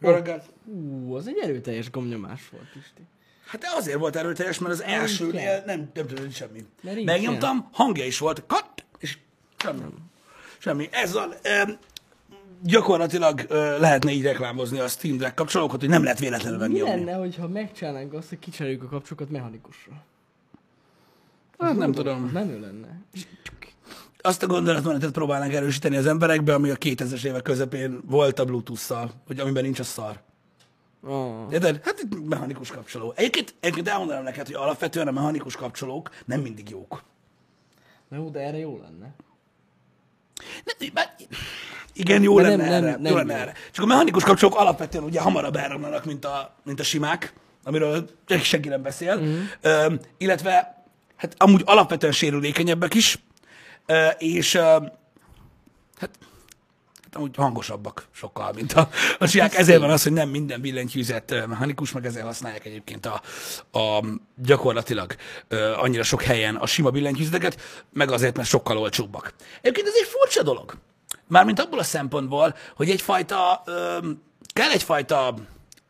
Reggelt! Ú, az egy erőteljes gomnyomás volt, Pisti. Hát de azért volt erőteljes, mert az elsőnél kell. nem, nem tudod semmi. Megnyomtam, hangja is volt, kat, és semmi. Semmi. Ez a, ö, gyakorlatilag ö, lehetne így reklámozni a Steam Deck kapcsolókat, hogy nem lehet véletlenül Mi megnyomni. lenne, hogyha megcsinálnánk azt, hogy kicseréljük a kapcsolókat mechanikusra? Hát nem tudom. Menő lenne. Azt a gondolatmenetet próbálnánk erősíteni az emberekbe, ami a 2000-es évek közepén volt a Bluetooth-szal, hogy amiben nincs a szar. Oh. Érted? Hát itt mechanikus kapcsoló. Egyébként, egyébként elmondanám neked, hogy alapvetően a mechanikus kapcsolók nem mindig jók. Na jó, de erre jó lenne. Ne, bár- igen, jó De lenne nem- erre. nem- jó nem lenne jó. erre. Csak a mechanikus kapcsolók alapvetően ugye hamarabb elromlanak, mint a, mint a simák, amiről senki nem beszél. Mm. Ö, illetve, hát amúgy alapvetően sérülékenyebbek is, és hát, hát amúgy hangosabbak sokkal, mint a, a simák. Ezért van az, hogy nem minden billentyűzet mechanikus, meg ezzel használják egyébként a, a gyakorlatilag ö, annyira sok helyen a sima billentyűzeteket, meg azért, mert sokkal olcsóbbak. Egyébként ez egy furcsa dolog. Mármint abból a szempontból, hogy egyfajta, ö, kell egyfajta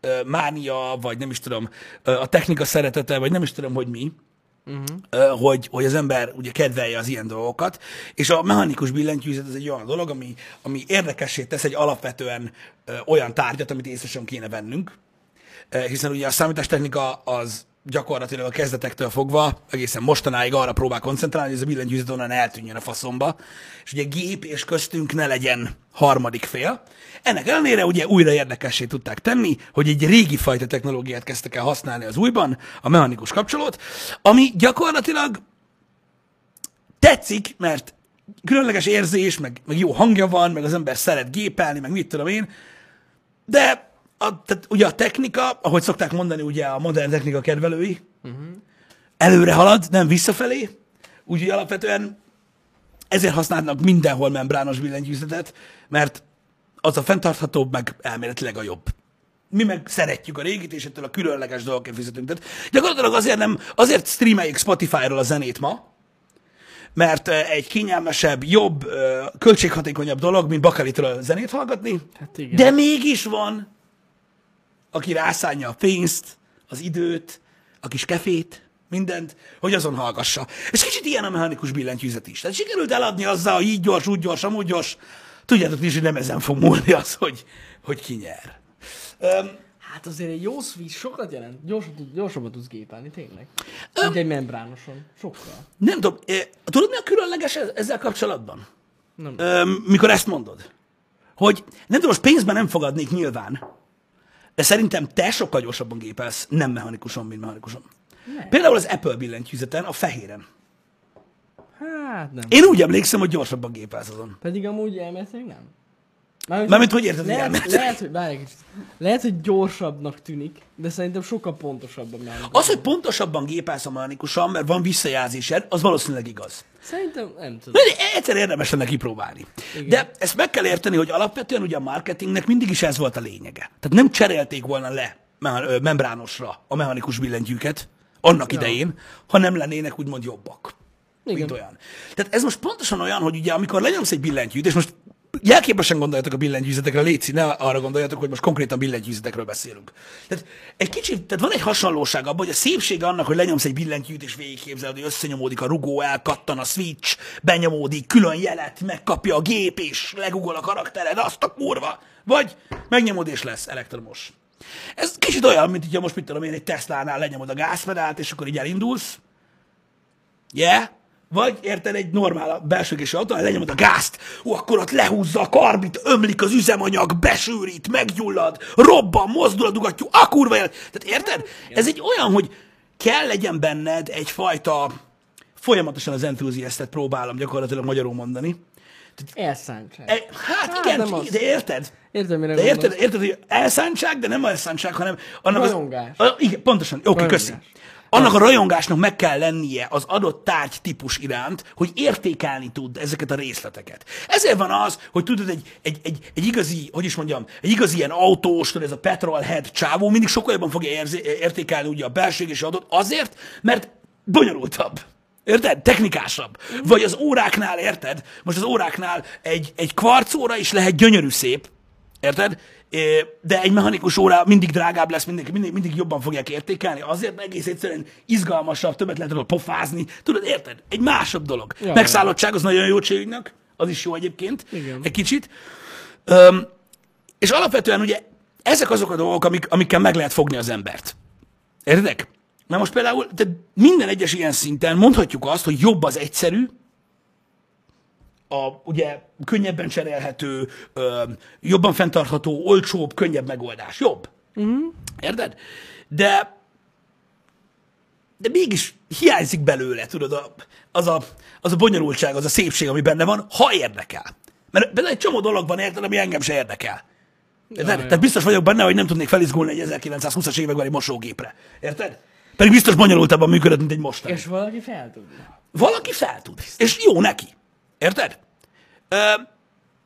ö, mánia, vagy nem is tudom, ö, a technika szeretete, vagy nem is tudom, hogy mi, uh-huh. hogy, hogy az ember ugye kedvelje az ilyen dolgokat, és a mechanikus billentyűzet ez egy olyan dolog, ami, ami érdekessé tesz egy alapvetően ö, olyan tárgyat, amit észre sem kéne vennünk, hiszen ugye a számítástechnika az gyakorlatilag a kezdetektől fogva egészen mostanáig arra próbál koncentrálni, hogy ez a billentyűzet onnan eltűnjön a faszomba, és ugye gép és köztünk ne legyen harmadik fél. Ennek ellenére ugye újra érdekessé tudták tenni, hogy egy régi fajta technológiát kezdtek el használni az újban, a mechanikus kapcsolót, ami gyakorlatilag tetszik, mert különleges érzés, meg, meg jó hangja van, meg az ember szeret gépelni, meg mit tudom én, de a, tehát ugye a technika, ahogy szokták mondani ugye a modern technika kedvelői, uh-huh. előre halad, nem visszafelé, úgyhogy alapvetően ezért használnak mindenhol membrános billentyűzetet, mert az a fenntarthatóbb, meg elméletileg a jobb. Mi meg szeretjük a régit, és ettől a különleges dolgokért fizetünk. Tehát gyakorlatilag azért nem, azért streameljük Spotify-ról a zenét ma, mert eh, egy kényelmesebb, jobb, eh, költséghatékonyabb dolog, mint Bakalitról zenét hallgatni. Hát igen. De mégis van, aki rászánja a pénzt, az időt, a kis kefét, mindent, hogy azon hallgassa. És kicsit ilyen a mechanikus billentyűzet is. Tehát sikerült eladni azzal, hogy így gyors, úgy gyors, amúgy gyors. Tudjátok is, hogy nem ezen fog múlni az, hogy, hogy ki nyer. Öm, Hát azért egy jó switch sokat jelent. Gyorsan, gyorsabban tudsz gépelni, tényleg. Mint egy membránoson. Sokkal. nem tudom, eh, tudod mi a különleges ez- ezzel kapcsolatban? Nem. Öm, mikor ezt mondod? Hogy nem tudom, most pénzben nem fogadnék nyilván, de szerintem te sokkal gyorsabban gépelsz, nem mechanikuson, mint mechanikuson. Nem. Például az Apple billentyűzeten, a fehéren. Hát nem. Én úgy emlékszem, hogy gyorsabban gépelsz azon. Pedig amúgy elméletileg nem. Mármint, Mármint hogy érted, hogy lehet, elméletileg? lehet, hogy, várj egy kicsit. lehet, hogy gyorsabbnak tűnik, de szerintem sokkal pontosabb a mechanikus. Az, hogy pontosabban gépelsz a mechanikusan, mert van visszajelzésed, az valószínűleg igaz. Szerintem nem tudom. De egyszer érdemes lenne kipróbálni. Igen. De ezt meg kell érteni, hogy alapvetően ugye a marketingnek mindig is ez volt a lényege. Tehát nem cserélték volna le membránosra a mechanikus billentyűket annak Ja. idején, ha nem lennének úgymond jobbak. Igen. Mint olyan. Tehát ez most pontosan olyan, hogy ugye amikor lenyomsz egy billentyűt, és most jelképesen gondoljatok a billentyűzetekre, Léci, ne arra gondoljatok, hogy most konkrétan billentyűzetekről beszélünk. Tehát egy kicsit, tehát van egy hasonlóság abban, hogy a szépsége annak, hogy lenyomsz egy billentyűt, és végigképzeled, hogy összenyomódik a rugó, elkattan a switch, benyomódik, külön jelet, megkapja a gép, és legugol a karaktered, azt a kurva. Vagy megnyomod, és lesz elektromos. Ez kicsit olyan, mint hogyha most mit tudom én, egy Tesla-nál lenyomod a gázpedált, és akkor így elindulsz, Yeah? Vagy érted egy normál belsőgési autó, lenyomod a gázt, ú, akkor ott lehúzza a karbit, ömlik az üzemanyag, besűrít, meggyullad, robban, mozdul a dugattyú, a kurva élet. Tehát érted? Ez egy olyan, hogy kell legyen benned egyfajta, folyamatosan az entuziastet próbálom gyakorlatilag magyarul mondani. Elszántság. E, hát, Hát igen, az. de érted? Értem, mire De érted, gondolsz. érted, hogy elszántság, de nem elszántság, hanem annak Rajongás. az... A, igen, pontosan. Oké, okay, köszi. Annak a rajongásnak meg kell lennie az adott tárgy típus iránt, hogy értékelni tud ezeket a részleteket. Ezért van az, hogy tudod, egy, egy, egy, egy igazi, hogy is mondjam, egy igazi ilyen autós, tudod, ez a petrolhead csávó mindig sokkal jobban fogja érzé, értékelni ugye a belsőgési adót, azért, mert bonyolultabb. Érted? Technikásabb. Vagy az óráknál, érted? Most az óráknál egy, egy kvarc is lehet gyönyörű szép, Érted? De egy mechanikus óra mindig drágább lesz, mindig, mindig, mindig jobban fogják értékelni, azért egész egyszerűen izgalmasabb, többet lehet róla pofázni. Tudod, érted? Egy másabb dolog. Ja, Megszállottság az nagyon jó cségünknek, az is jó egyébként, Igen. egy kicsit. Öm, és alapvetően ugye ezek azok a dolgok, amik, amikkel meg lehet fogni az embert. Értedek? Na most például de minden egyes ilyen szinten mondhatjuk azt, hogy jobb az egyszerű, a ugye könnyebben cserélhető, ö, jobban fenntartható, olcsóbb, könnyebb megoldás. Jobb. Uh-huh. Érted? De de mégis hiányzik belőle, tudod, a, az, a, az a bonyolultság, az a szépség, ami benne van, ha érdekel. Mert például egy csomó dolog van, érted, ami engem se érdekel. Érted? ja. Tehát biztos vagyok benne, hogy nem tudnék felizgulni egy 1920-as években egy mosógépre. Érted? Pedig biztos bonyolultabban működött, mint egy mostani. És valaki fel tudja. Valaki fel tud. És jó neki. Érted? Ö,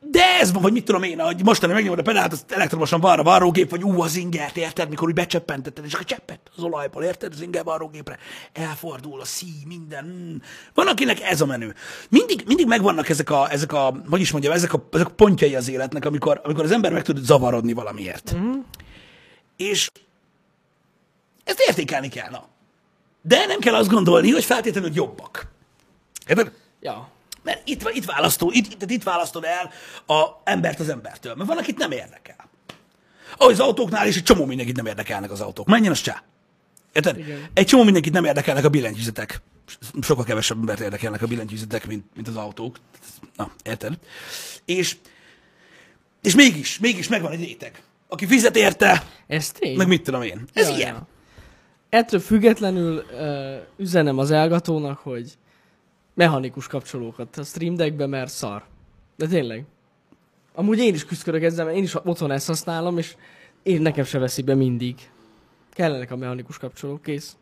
de ez van, vagy mit tudom én, hogy mostani megnyomod a pedált, az elektromosan balra varrógép, vagy ú, az ingert, érted? Mikor úgy becseppentetted, és akkor cseppent az olajból, érted? Az inger varrógépre. Elfordul a szí, minden. Mm. Van, akinek ez a menő. Mindig, mindig megvannak ezek a, ezek a, hogy is mondjam, ezek a, ezek a pontjai az életnek, amikor, amikor az ember meg tud zavarodni valamiért. Mm. És ezt értékelni kell, na. De nem kell azt gondolni, hogy feltétlenül jobbak. Érted? Ja. Mert itt, itt, választó, itt, itt, itt választod el a embert az embertől. Mert van, akit nem érdekel. Ahogy az autóknál is egy csomó mindenkit nem érdekelnek az autók. Menjen az csá. Érted? Igen. Egy csomó mindenkit nem érdekelnek a billentyűzetek. Sokkal kevesebb embert érdekelnek a billentyűzetek, mint, mint az autók. Na, érted? És, és mégis, mégis megvan egy réteg. Aki fizet érte, Ez tény. meg mit tudom én. Ez Ja, ilyen. ja. Ettől függetlenül uh, üzenem az elgatónak, hogy mechanikus kapcsolókat a Stream Deckbe, mert szar. De tényleg. Amúgy én is küzdök ezzel, mert én is otthon ezt használom, és én nekem se veszik be mindig. Kellenek a mechanikus kapcsolók, kész.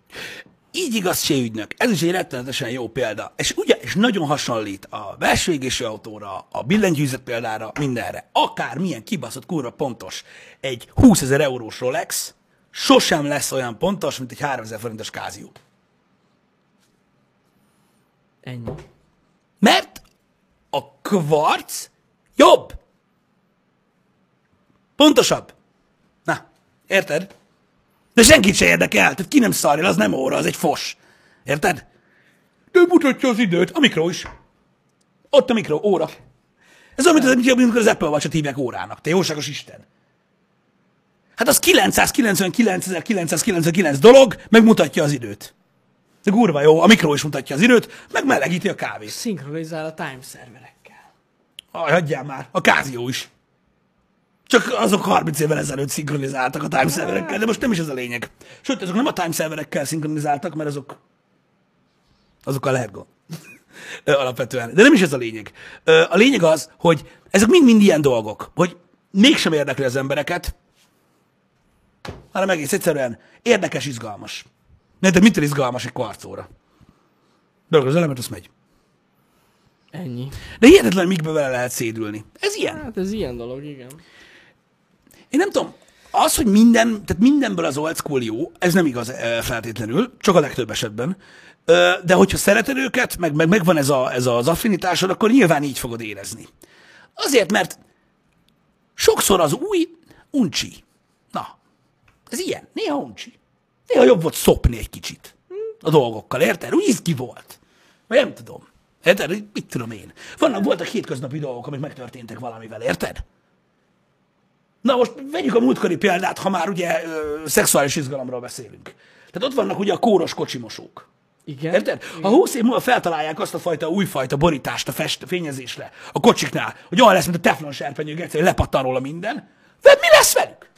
Így igaz ügynök. Ez is egy rettenetesen jó példa. És ugye, és nagyon hasonlít a belső égésű autóra, a billentyűzet példára, mindenre. Akár milyen kibaszott kurva pontos egy 20 ezer eurós Rolex, sosem lesz olyan pontos, mint egy 3000 forintos Casio. Ennyi. Mert a kvarc jobb. Pontosabb. Na, érted? De senkit se érdekel, tehát ki nem szarja, az nem óra, az egy fos. Érted? De mutatja az időt, a mikro is. Ott a mikro, óra. Ez olyan, mint az, amikor az Apple Watch-ot hívják órának. Te jóságos Isten. Hát az 999.999 dolog, megmutatja az időt. De kurva jó, a mikro is mutatja az időt, meg melegíti a kávét. Szinkronizál a time szerverekkel. Aj, hagyjál már, a Casio is. Csak azok 30 évvel ezelőtt szinkronizáltak a time serverekkel, de most nem is ez a lényeg. Sőt, azok nem a time serverekkel szinkronizáltak, mert azok azokkal lehet gond. Alapvetően. De nem is ez a lényeg. A lényeg az, hogy ezek mind-mind ilyen dolgok, hogy mégsem érdekli az embereket, hanem egész egyszerűen érdekes, izgalmas. Ne, de mitől izgalmas egy kvarcóra? Dolog az elemet, az megy. Ennyi. De hihetetlen, mikbe vele lehet szédülni. Ez ilyen. Hát ez ilyen dolog, igen. Én nem tudom, az, hogy minden, tehát mindenből az old school jó, ez nem igaz ö, feltétlenül, csak a legtöbb esetben. De hogyha szereted őket, meg, meg megvan ez, a, ez az affinitásod, akkor nyilván így fogod érezni. Azért, mert sokszor az új uncsi. Na, ez ilyen. Néha uncsi. Néha jobb volt szopni egy kicsit a dolgokkal, érted? Úgy izgi volt. Vagy nem tudom. Érted? Mit tudom én. Vannak, voltak hétköznapi dolgok, amik megtörténtek valamivel, érted? Na most vegyük a múltkori példát, ha már ugye ö, szexuális izgalomról beszélünk. Tehát ott vannak ugye a kóros kocsimosók. Igen. Érted? Ha 20 év múlva feltalálják azt a fajta újfajta borítást a fest, fényezésre a kocsiknál, hogy olyan lesz, mint a teflon serpenyő, hogy lepattan róla minden, de mi lesz velük?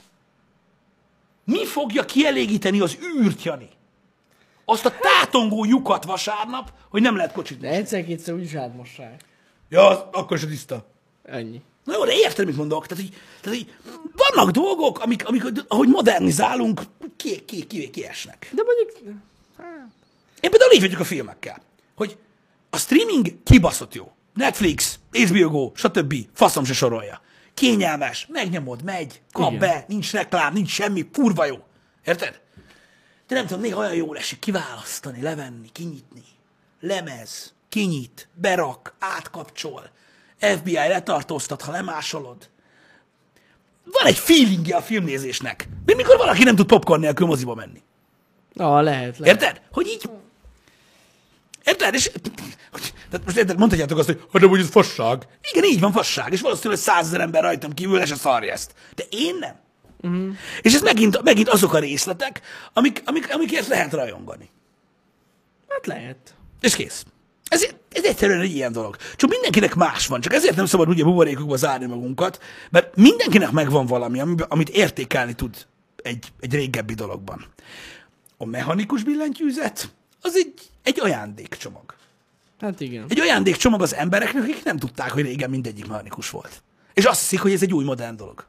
Mi fogja kielégíteni az űrt, Jani? Azt a tátongó lyukat vasárnap, hogy nem lehet kocsit De mosni. egyszer-kétszer úgyis átmossák. Ja, az, akkor se tiszta. Ennyi. Na jó, de érted, mit mondok? Tehát, hogy, tehát, hogy vannak dolgok, amik, amik, ahogy modernizálunk, ki, ki, ki, kiesnek. De mondjuk... Én például így vagyok a filmekkel, hogy a streaming kibaszott jó. Netflix, HBO Go, stb. Faszom se sorolja. Kényelmes, megnyomod, megy, kap Igen. be, nincs reklám, nincs semmi, kurva jó. Érted? De nem tudom, néha olyan jól esik kiválasztani, levenni, kinyitni. Lemez, kinyit, berak, átkapcsol. FBI letartóztat, ha lemásolod. van egy feelingje a filmnézésnek. Mint mikor valaki nem tud popcorn nélkül moziba menni. Ah, lehet, lehet. Érted? Hogy így... Érted? És... Tehát most érted, mondhatjátok azt, hogy hát de hogy ez fasság. Igen, így van fasság, és valószínűleg százezer ember rajtam kívül le se szarja ezt. De én nem. Uh-huh. És ez megint, megint azok a részletek, amik, amik, amikért lehet rajongani. Hát lehet. És kész. Ez, ez egyszerűen egy ilyen dolog. Csak mindenkinek más van. Csak ezért nem szabad ugye buborékokba zárni magunkat, mert mindenkinek megvan valami, ami- amit értékelni tud egy, egy régebbi dologban. A mechanikus billentyűzet az egy, egy ajándékcsomag. Hát igen. Egy ajándékcsomag az embereknek, akik nem tudták, hogy régen mindegyik mechanikus volt. És azt hiszik, hogy ez egy új modern dolog.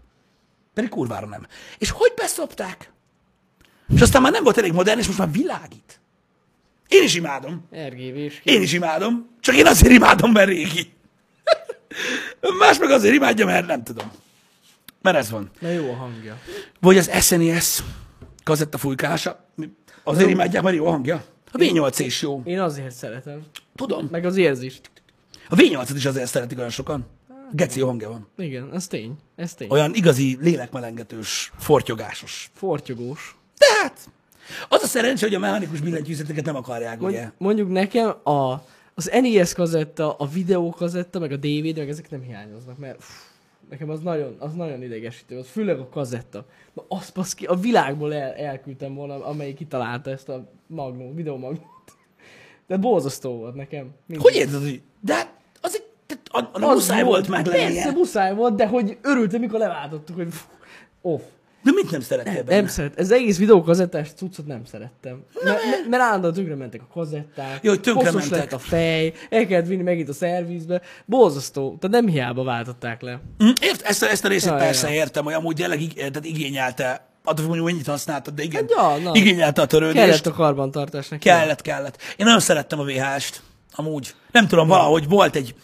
Pedig kurvára nem. És hogy beszopták? És aztán már nem volt elég modern, és most már világít. Én is imádom. RGB-s. Én is imádom. Csak én azért imádom, mert régi. Más meg azért imádja, mert nem tudom. Mert ez van. Na jó a hangja. Vagy az SNES kazetta fújkása. Azért imádják, mert jó a hangja. A V8 is jó. Én azért szeretem. Tudom. Meg az érzést. A V8-at is azért szeretik olyan sokan. Geci hangja van. Igen, ez tény. Ez tény. Olyan igazi lélekmelengetős, fortyogásos. Fortyogós. De hát, az a szerencse, hogy a mechanikus billentyűzeteket nem akarják, ugye? Mond, mondjuk nekem a, az NES kazetta, a videó kazetta, meg a DVD, meg ezek nem hiányoznak, mert pff, nekem az nagyon, az nagyon idegesítő, az főleg a kazetta. Na azt baszki, a világból el, elküldtem volna, amelyik kitalálta ezt a magnó, videomagnót. De borzasztó volt nekem. Mindig. Hogy érted, hogy... De hát, az egy... Tehát, a, a, a muszáj volt meg Persze, muszáj volt, de hogy örültem, mikor leváltottuk, hogy off. De mit nem szerettél benne? Nem szeret. Ez egész videókazettás cuccot nem szerettem. Mert, mert állandóan tönkre mentek a kazetták. Jó, tönkre mentek. lett a fej, el kellett vinni megint a szervizbe. Borzasztó. Tehát nem hiába váltották le. Mm, Ért, ezt, a- ezt a részét Ja, persze ja. értem, hogy amúgy tényleg tehát igényelte, attól függ, hogy mennyit használtad, de igen, Hát ja, na. igényelte a törődést. Kellett a karbantartás neki. Kellett, kellett. Én nagyon szerettem a VHS-t, amúgy. Nem tudom, valahogy volt egy,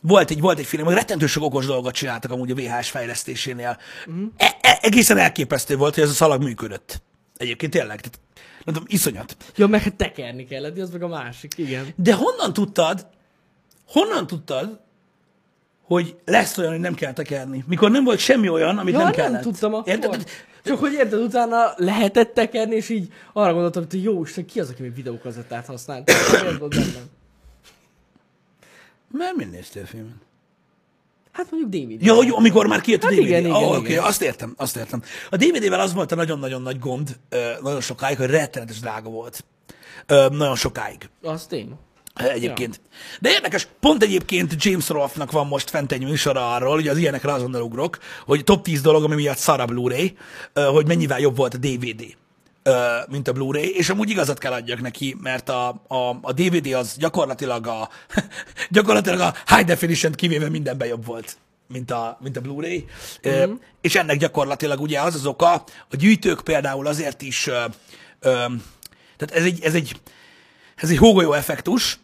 volt egy, volt egy film, hogy rettentő sok okos dolgot csináltak amúgy a VHS fejlesztésénél. Mhm. E- e- egészen elképesztő volt, hogy ez a szalag működött. Egyébként tényleg, tehát, nem tudom, iszonyat. Ja, meg hát tekerni kellett, az meg a másik, igen. De honnan tudtad, honnan tudtad, hogy lesz olyan, hogy nem kell tekerni? Mikor nem volt semmi olyan, amit Ja, nem nem, kellett. nem tudtam akkor. Érted? Csak hogy érted, utána lehetett tekerni, és így arra gondoltam, hogy jó Isten, ki az, aki még videókazettát használt? Miért volt bennem? Mert mind néztél filmet? Hát mondjuk DVD. Ja, jó, amikor már kijött a Hát DVD. igen, igen, oh, igen. Oké, azt értem, azt értem. A DVD-vel az volt a nagyon-nagyon nagy gond, nagyon sokáig, hogy rettenetes drága volt. Nagyon sokáig. Az tény. Egyébként. De érdekes, pont egyébként James Rolfe-nak van most fent egy műsora arról, hogy az ilyenekre azonnal ugrok, hogy top 10 dolog, ami miatt szar a Blu-ray, hogy mennyivel jobb volt a DVD, mint a Blu-ray, és amúgy igazat kell adjak neki, mert a, a, a DVD az gyakorlatilag a, gyakorlatilag a high definition kivéve mindenben jobb volt mint a, mint a Blu-ray, mm-hmm. és ennek gyakorlatilag ugye az az oka, a gyűjtők például azért is, ö, ö, tehát ez egy, ez egy, ez egy hógolyó effektus,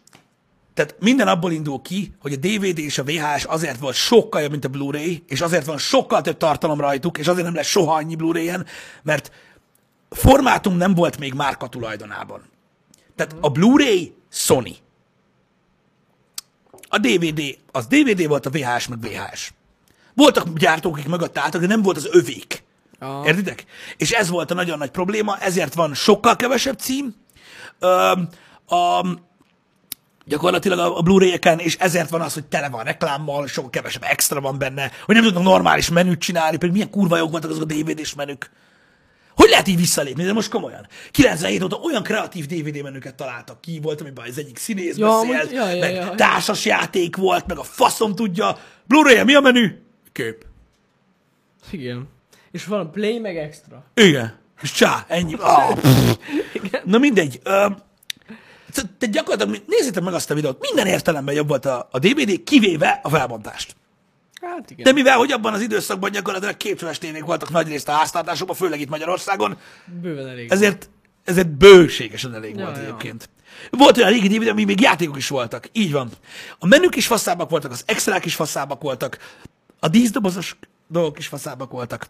tehát minden abból indul ki, hogy a DVD és a VHS azért volt sokkal jobb, mint a Blu-ray, és azért van sokkal több tartalom rajtuk, és azért nem lesz soha annyi Blu-ray-en, mert formátum nem volt még márka tulajdonában. Tehát a Blu-ray Sony. A DVD, az DVD volt, a VHS meg VHS. Voltak gyártók, akik mögött álltak, de nem volt az övék. Ah. Értitek? És ez volt a nagyon nagy probléma, ezért van sokkal kevesebb cím. Öm, a, gyakorlatilag a, a Blu-ray-eken, és ezért van az, hogy tele van reklámmal, sokkal kevesebb extra van benne, hogy nem tudnak normális menüt csinálni, pedig milyen kurva jók voltak azok a DVD-s menük. Hogy lehet így visszalépni? De most komolyan. 97 óta olyan kreatív DVD menüket találtak ki, volt, amiben az egyik színész Ja, beszélt, ja, ja, meg ja. társas játék volt, meg a faszom tudja. Blu-ray mi a menü? Kép. Igen. És van play meg extra. Igen. És csá, ennyi. Ah, pff. Na mindegy. Te, te gyakorlatilag nézzétek meg azt a videót. Minden értelemben jobb volt a, a DVD, kivéve a felbontást. Hát igen. De mivel, hogy abban az időszakban gyakorlatilag képcsöves tévék voltak nagyrészt a háztartásokban, főleg itt Magyarországon, Bőven elég. ezért, ezért bőségesen elég Ja, volt ja. egyébként. Volt olyan régi DVD, ami még játékok is voltak. Így van. A menük is faszábbak voltak, az extrák is faszábbak voltak, a díszdobozos dolgok is faszábbak voltak.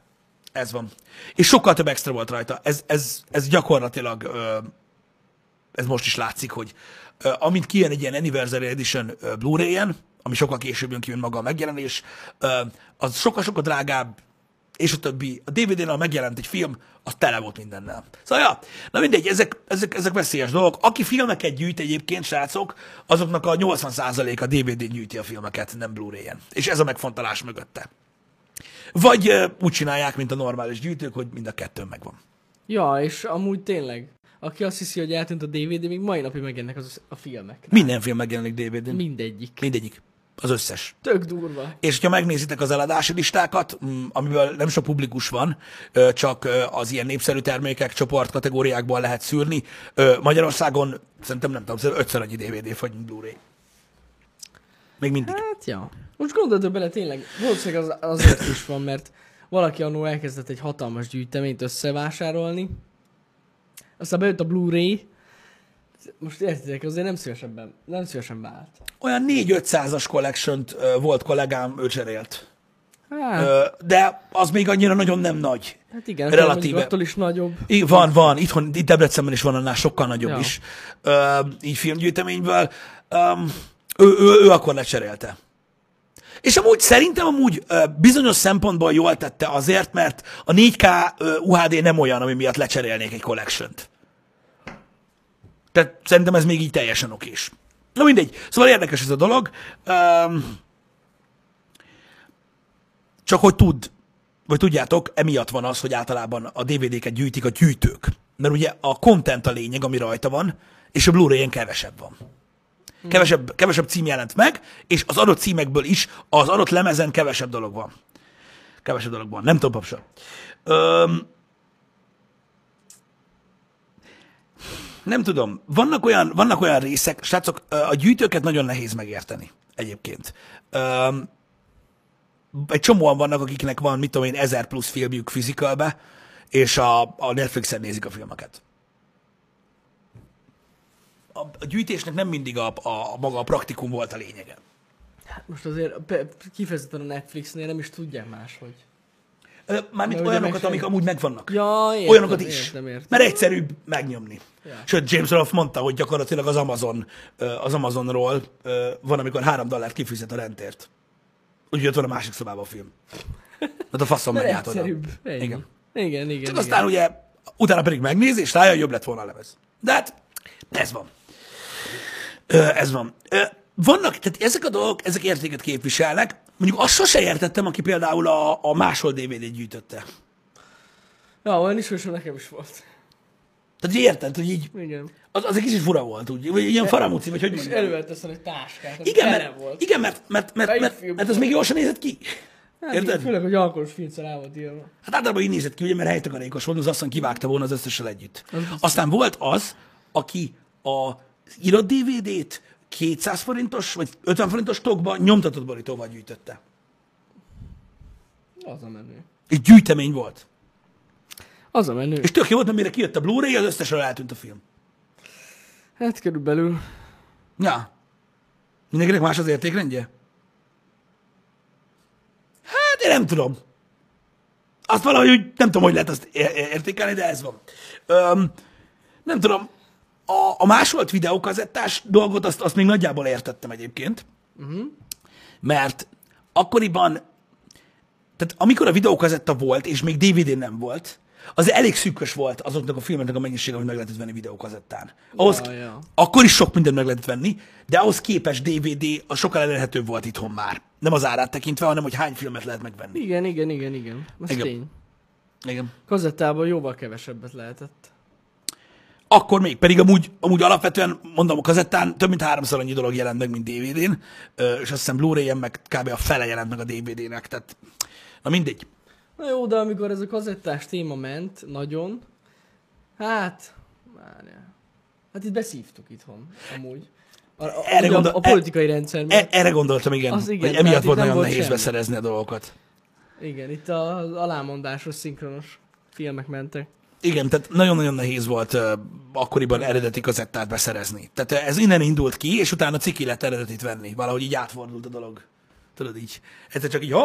Ez van. És sokkal több extra volt rajta. Ez, ez, ez gyakorlatilag, ez most is látszik, hogy amint kijön egy ilyen Anniversary Edition Blu-ray-en, ami sokkal később jön ki, mint maga a megjelenés, az sokkal-sokkal drágább, és a többi. A DVD-nál megjelent egy film, az tele volt mindennel. Szóval, ja, na mindegy, ezek, ezek, ezek veszélyes dolgok. Aki filmeket gyűjt egyébként, srácok, azoknak a 80%-a DVD-n gyűjti a filmeket, nem Blu-ray-en. És ez a megfontolás mögötte. Vagy uh, úgy csinálják, mint a normális gyűjtők, hogy mind a kettő megvan. Ja, és amúgy tényleg, aki azt hiszi, hogy eltűnt a DVD, még mai napig megjelennek az a filmek. Minden film megjelenik DVD-n. Mindegyik. Mindegyik. Az összes. Tök durva. És ha megnézitek az eladási listákat, amiből nem sok publikus van, csak az ilyen népszerű termékek csoportkategóriákból lehet szűrni, Magyarországon szerintem nem tudom, ötször annyi DVD vagy mint Blu-ray. Még mindig. Hát, ja. Most gondold bele, tényleg, valószínűleg az, azért is van, mert valaki annó elkezdett egy hatalmas gyűjteményt összevásárolni, aztán bejött a Blu-ray, most értitek, azért nem szívesen, nem szívesen beállt. Olyan 4-500-as collection volt kollégám, ő cserélt. Hát, de az még annyira nagyon nem nagy. hát igen, relatíve. attól is nagyobb. I- Van, van. Itthon, itt Debrecenben is van annál sokkal nagyobb Ja. is. Ö, így filmgyűjteményből. Um, ő, ő, ő akkor lecserélte. És amúgy szerintem amúgy ö, bizonyos szempontból jól tette azért, mert a 4K ö, UHD nem olyan, ami miatt lecserélnék egy collection-t. Tehát szerintem ez még így teljesen okés. Na mindegy. Szóval érdekes ez a dolog. Um, csak hogy tud, vagy tudjátok, emiatt van az, hogy általában a DVD-ket gyűjtik a gyűjtők. Mert ugye a content a lényeg, ami rajta van, és a Blu-ray-en kevesebb van. Kevesebb, kevesebb cím jelent meg, és az adott címekből is az adott lemezen kevesebb dolog van. Kevesebb dolog van. Nem tudom, papsa. Öm, nem tudom. Vannak olyan, vannak olyan részek, srácok, a gyűjtőket nagyon nehéz megérteni egyébként. Egy csomóan vannak, akiknek van, mit tudom én, ezer plusz filmjük fizikálbe, és a, a Netflixen nézik a filmeket. A, a gyűjtésnek nem mindig a, a, a maga a praktikum volt a lényege. Hát most azért kifejezetten a Netflixnél nem is tudják máshogy. Mármint olyanokat, amik amúgy megvannak. Ja, értem, Olyanokat is. Értem, értem. Mert egyszerűbb megnyomni. Ja. Sőt, James Rolfe mondta, hogy gyakorlatilag az Amazon, az Amazonról van, amikor három dollárt kifizet a rentért. Úgyhogy ott van a másik szobában a film. Hát a faszom megy át oda. Ennyi. Igen. Igen, igen, Csak igen. aztán ugye utána pedig megnézi, és rájön, jobb lett volna a lemez. De hát ez van. Ö, ez van. Ö, vannak, tehát ezek a dolgok, ezek értéket képviselnek. Mondjuk azt sose értettem, aki például a, a máshol DVD-t gyűjtötte. Ja, olyan is, nekem is volt. Tehát érted, hogy így, Igen. az, az egy kicsit fura volt, úgy, vagy ilyen faramúci, vagy hogy És mondjam. előveteszem egy táskát, az Igen, mert, volt. igen mert, mert, mert, mert, mert az még jól sem nézett ki. Hát Érted? főleg, hogy alkoholos filccel rá volt írva. Hát általában így nézett ki, ugye, mert helytakarékos volt, az aztán kivágta volna az összessel együtt. Aztán volt az, aki a írott DVD-t 200 forintos, vagy 50 forintos tokba nyomtatott borítóval gyűjtötte. Az a menő. Egy gyűjtemény volt. Az a menő. És tök jó volt, mert mire kijött a Blu-ray, az összesről eltűnt a film. Hát körülbelül. Ja. Mindenkinek más az értékrendje? Hát én nem tudom. Azt valahogy nem tudom, hogy lehet azt értékelni, de ez van. Öm, nem tudom, a, a másolt videókazettás dolgot azt, azt még nagyjából értettem egyébként. Uh-huh. Mert akkoriban, tehát amikor a videókazetta volt, és még DVD-n nem volt, az elég szűkös volt azoknak a filmeknek a mennyisége, hogy meg lehetett venni videókazettán. Ahhoz, Ja, ja. Akkor is sok mindent meg lehetett venni, de ahhoz képes DVD a sokkal elérhetőbb volt itthon már. Nem az árát tekintve, hanem hogy hány filmet lehet megvenni. Igen, igen, igen, igen. Ez Igen. tény. Igen. Kazettában jóval kevesebbet lehetett. Akkor még, pedig amúgy, amúgy alapvetően, mondom, a kazettán több mint háromszor annyi dolog jelent meg, mint DVD-n, és azt hiszem Blu-ray-en meg kb. a fele jelent meg a DVD-nek, tehát na mindegy. Na jó, de amikor ez a kazettás téma ment, nagyon, hát, várjál. Hát itt beszívtuk itthon, amúgy. A, a, Erre gondol- a, a politikai rendszer E- erre gondoltam, igen, Az igen, hogy emiatt volt nagyon volt nehéz semmi. beszerezni a dolgokat. Igen, itt az alámondásos, szinkronos filmek mentek. Igen, tehát nagyon-nagyon nehéz volt uh, akkoriban eredeti kazettát beszerezni. Tehát ez innen indult ki, és utána ciki lett eredetit venni. Valahogy így átfordult a dolog. Tudod így. Egyszer csak így,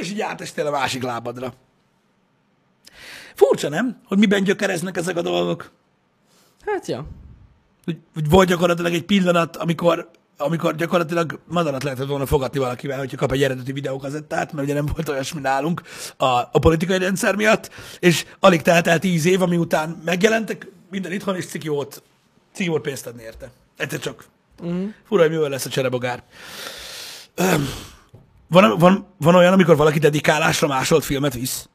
és így átestél a másik lábadra. Furcsa, nem? Hogy miben gyökereznek ezek a dolgok? Hát ja. Hogy, hogy volt gyakorlatilag egy pillanat, amikor amikor gyakorlatilag madarat lehetett volna fogadni valakivel, hogyha kap egy eredeti videókazettát, mert ugye nem volt olyasmi nálunk a, a politikai rendszer miatt, és alig telt el tíz év, ami után megjelentek, minden itthon, és ciki volt, ciki volt pénzt adni érte. Egyszer csak. Uh-huh. Fura, hogy mivel lesz a cserebogár. Öm, Van, van, van olyan, amikor valaki dedikálásra másolt filmet visz?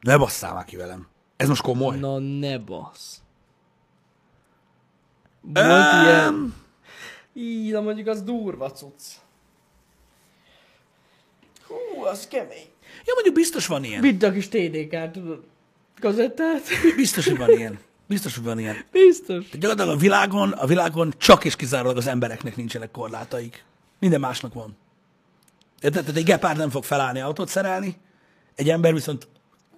Ne basszál már ki velem. Ez most komoly. Na ne bassz. Volt Öm, ilyen... Így, na mondjuk az durva cucc. Hú, az kemény. Ja, mondjuk biztos van ilyen. Vidd a kis TDK-t, tudod? Kazettát? Biztos, hogy van ilyen. Biztos, hogy van ilyen. Biztos. Tehát gyakorlatilag a világon, a világon csak és kizárólag az embereknek nincsenek korlátaik. Minden másnak van. Tehát egy gepárd nem fog felállni autót szerelni, egy ember viszont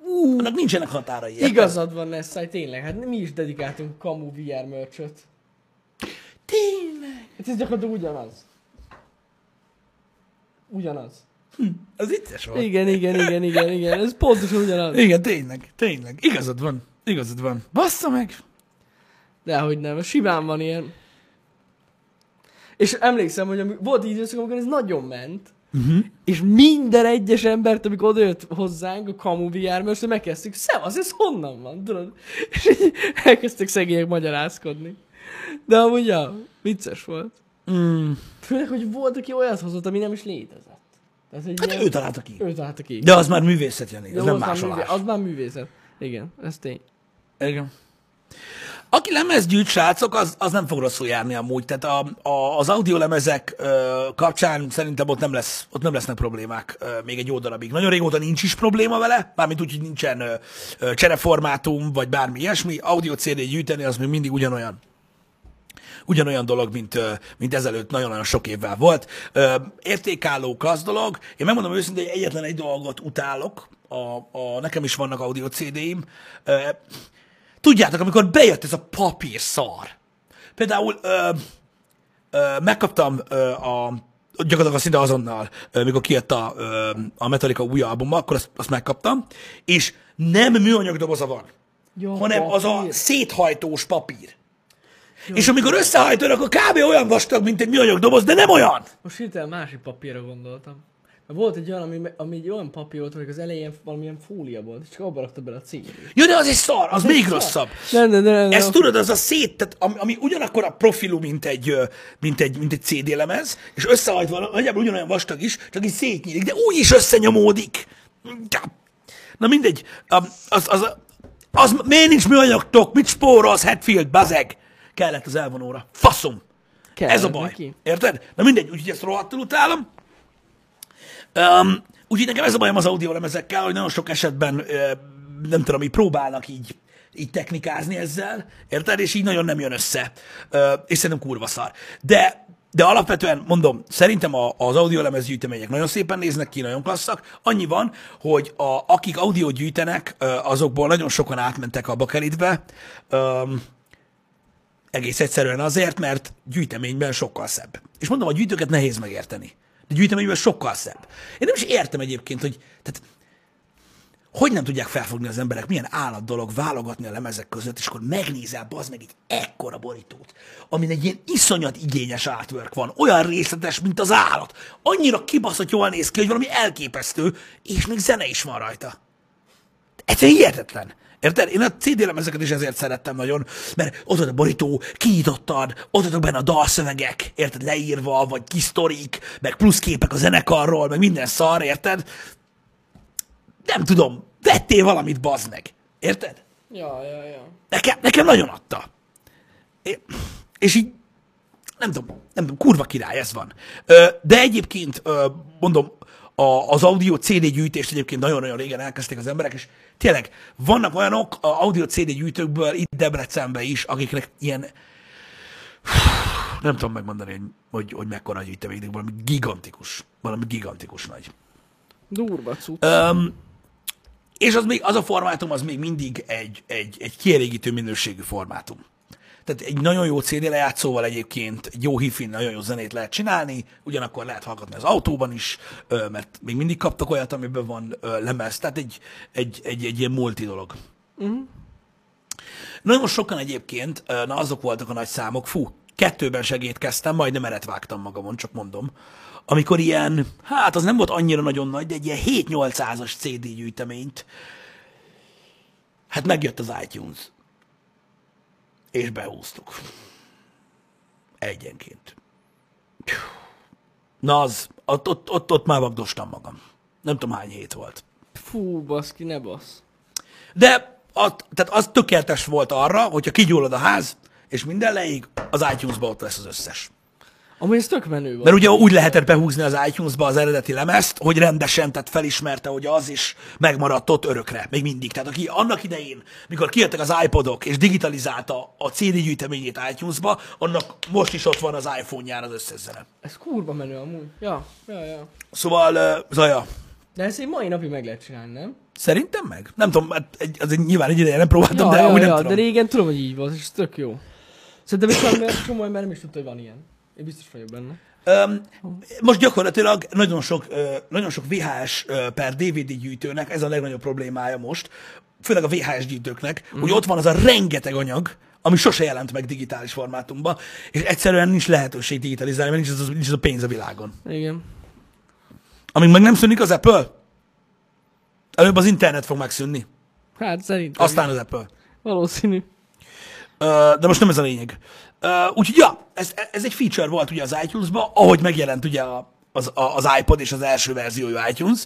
ú, annak nincsenek határai. Igazad van, Nessai, tényleg. Hát mi is dedikáltunk kamu VR merchöt. Tényleg. Hát ez gyakorlatilag ugyanaz. Ugyanaz. Az vicces volt. Igen, igen, igen, igen, igen. Ez pontosan ugyanaz. Igen, tényleg, tényleg. Igazad van. Igazad van. Bassza meg. Dehogy nem, simán van ilyen. És emlékszem, hogy volt időszak, amikor ez nagyon ment, uh-huh. és minden egyes embert, amikor odajött hozzánk a kamu VR, most megkezdtük, szevasz, ez honnan van, tudod? És így elkezdtek szegények magyarázkodni. De amúgy, ja, vicces volt. Mm. Főleg, hogy volt, aki olyat hozott, ami nem is létezett. Tehát, hogy Hát ilyen- ő találta ki. ő találta ki. De az már művészet, Jani. Nem az már másolás. művé- Az már művészet. Igen, ez tény. Igen. Aki lemez gyűjt, srácok, az, az nem fog rosszul járni amúgy. Tehát a, a, az audiolemezek ö, kapcsán szerintem ott nem, lesz, ott nem lesznek problémák ö, még egy jó darabig. Nagyon régóta nincs is probléma vele, mármint úgy, hogy nincsen ö, ö, csereformátum, vagy bármi ilyesmi. Audio CD gyűjteni az még mindig ugyanolyan ugyanolyan dolog, mint, mint ezelőtt nagyon-nagyon sok évvel volt. Értékálló klassz dolog. Én megmondom őszintén, hogy egyetlen egy dolgot utálok, a, a, nekem is vannak audio CD-im. Tudjátok, amikor bejött ez a papír szar. Például ö, ö, megkaptam ö, a gyakorlatilag szinte azonnal, ö, mikor kijött a, ö, a Metallica új albuma, akkor azt, azt megkaptam, és nem műanyag doboza van, Ja, hanem az a papír. széthajtós papír. És amikor összehajtod, akkor kb. olyan vastag, mint egy műanyag doboz, de nem olyan. Most hirtelen másik papírra gondoltam. Volt egy olyan, ami, ami egy olyan papír volt, hogy az elején valamilyen fólia volt, és csak abba rakta bele a címét. Jó, de az egy szar, az még rosszabb. Nem, nem, nem, nem. Ezt tudod, az a szét, tehát ami, ami ugyanakkor a profilú, mint egy, mint egy, mint egy CD lemez, és összehajtva, nagyjából ugyanolyan vastag is, csak így szétnyílik, de úgy is összenyomódik. Na mindegy, az, az, az, az miért nincs műanyagtok, mit spórolsz, Hetfield, bazeg? Kellett az elvonóra. Faszom. Kellett Ez a baj. neki. Érted? Na mindegy, úgyhogy ezt rohadtul utálom. Um, úgyhogy nekem ez a bajom az audiolemezekkel, hogy nagyon sok esetben nem tudom, így próbálnak így, így technikázni ezzel, érted? És így nagyon nem jön össze. És szerintem kurva szar. De, de alapvetően mondom, szerintem a, az audiolemez gyűjtemények nagyon szépen néznek ki, nagyon klasszak. Annyi van, hogy a, akik audiót gyűjtenek, azokból nagyon sokan átmentek a bakelitbe. Um, egész egyszerűen azért, mert gyűjteményben sokkal szebb. És mondom, a gyűjtőket nehéz megérteni. De gyűjteményben sokkal szebb. Én nem is értem egyébként, hogy tehát, hogy nem tudják felfogni az emberek, milyen állat dolog válogatni a lemezek között, és akkor megnézel, az meg egy ekkora borítót, amin egy ilyen iszonyat igényes artwork van, olyan részletes, mint az állat. Annyira kibaszott jól néz ki, hogy valami elképesztő, és még zene is van rajta. Egyszerűen hihetetlen. Érted? Én a CD lemezeket is ezért szerettem nagyon, mert ott van a borító, kinyitottad, ott vannak benne a dalszövegek, érted, leírva, vagy kis sztorik, meg plusz képek a zenekarról, meg minden szar, érted? Nem tudom, vettél valamit, bazd meg. Érted? Ja, ja, ja. Nekem, nekem nagyon adta. É- És így, nem tudom, nem tudom, kurva király, ez van. Ö, De egyébként, ö, mondom, a, az audio CD gyűjtést egyébként nagyon-nagyon régen elkezdték az emberek, és tényleg vannak olyanok a audio CD gyűjtőkből itt Debrecenben is, akiknek ilyen nem tudom megmondani, hogy, hogy, hogy mekkora gyűjteménynek, valami gigantikus, valami gigantikus nagy. Durva cucc. Öm, és az, még, az a formátum az még mindig egy, egy, egy kielégítő minőségű formátum. Tehát egy nagyon jó CD lejátszóval egyébként, egy jó hifin nagyon jó zenét lehet csinálni, ugyanakkor lehet hallgatni az autóban is, mert még mindig kaptak olyat, amiben van lemez, tehát egy, egy, egy, egy ilyen multi dolog. Uh-huh. Nagyon sokan egyébként, na azok voltak a nagy számok, fú, kettőben segítkeztem, majdnem eret vágtam magamon, csak mondom. Amikor ilyen, hát az nem volt annyira nagyon nagy, de egy ilyen 7-800-as CD gyűjteményt, hát megjött az iTunes. És behúztuk. Egyenként. Na az, ott, ott, ott, ott már vagdostam magam. Nem tudom hány hét volt. Fú, baszki, ne basz. De az, tehát az tökéletes volt arra, hogyha kigyullad a ház, és minden leég, az iTunes-ba ott lesz az összes. Amúgy ez tök menő volt. Mert ugye úgy lehetett behúzni az iTunes-ba az eredeti lemezt, hogy rendesen, tehát felismerte, hogy az is megmaradt ott örökre, még mindig. Tehát aki annak idején, mikor kijöttek az iPodok, és digitalizálta a CD gyűjteményét iTunes-ba, annak most is ott van az iPhone-ján az összes zene. Ez kurva menő amúgy. Ja, ja, ja. Szóval, uh, Zaja, De ezt egy mai napig meg lehet csinálni, nem? szerintem meg? Nem tudom, hát egy, az egy, nyilván egy ideje nem próbáltam, Ja, de ja, úgy nem ja, tudom. de régen tudom, hogy így volt, és tök jó. Szerintem is van, mert csomó ember nem is tudta, hogy van ilyen. Én biztos vagyok benne. Öm, most gyakorlatilag nagyon sok, nagyon sok VHS per DVD gyűjtőnek ez a legnagyobb problémája most, főleg a VHS gyűjtőknek, mm. hogy ott van az a rengeteg anyag, ami sose jelent meg digitális formátumban, és egyszerűen nincs lehetőség digitalizálni, mert nincs az, nincs az a pénz a világon. Igen. Amíg meg nem szűnik az Apple, előbb az internet fog megszűnni, Hát szerintem. aztán az Apple. Valószínű. De most nem ez a lényeg. Ö, Úgyhogy ja, ez, ez egy feature volt ugye az iTunes-ba, ahogy megjelent ugye a, az, az iPod és az első verziójú iTunes.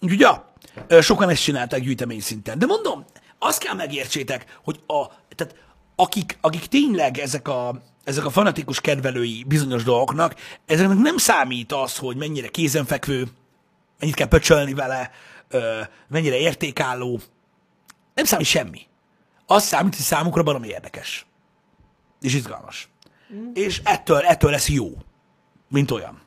Úgyhogy ja, sokan ezt csinálták gyűjtemény szinten. De mondom, azt kell megértsétek, hogy a, tehát akik, akik tényleg ezek a, ezek a fanatikus kedvelői bizonyos dolgoknak, ezeknek nem számít az, hogy mennyire kézenfekvő, mennyit kell pöcsölni vele, mennyire értékálló, nem számít semmi. Az számít, hogy számukra baromi érdekes. És izgalmas. Mm. És ettől, ettől lesz jó. Mint olyan.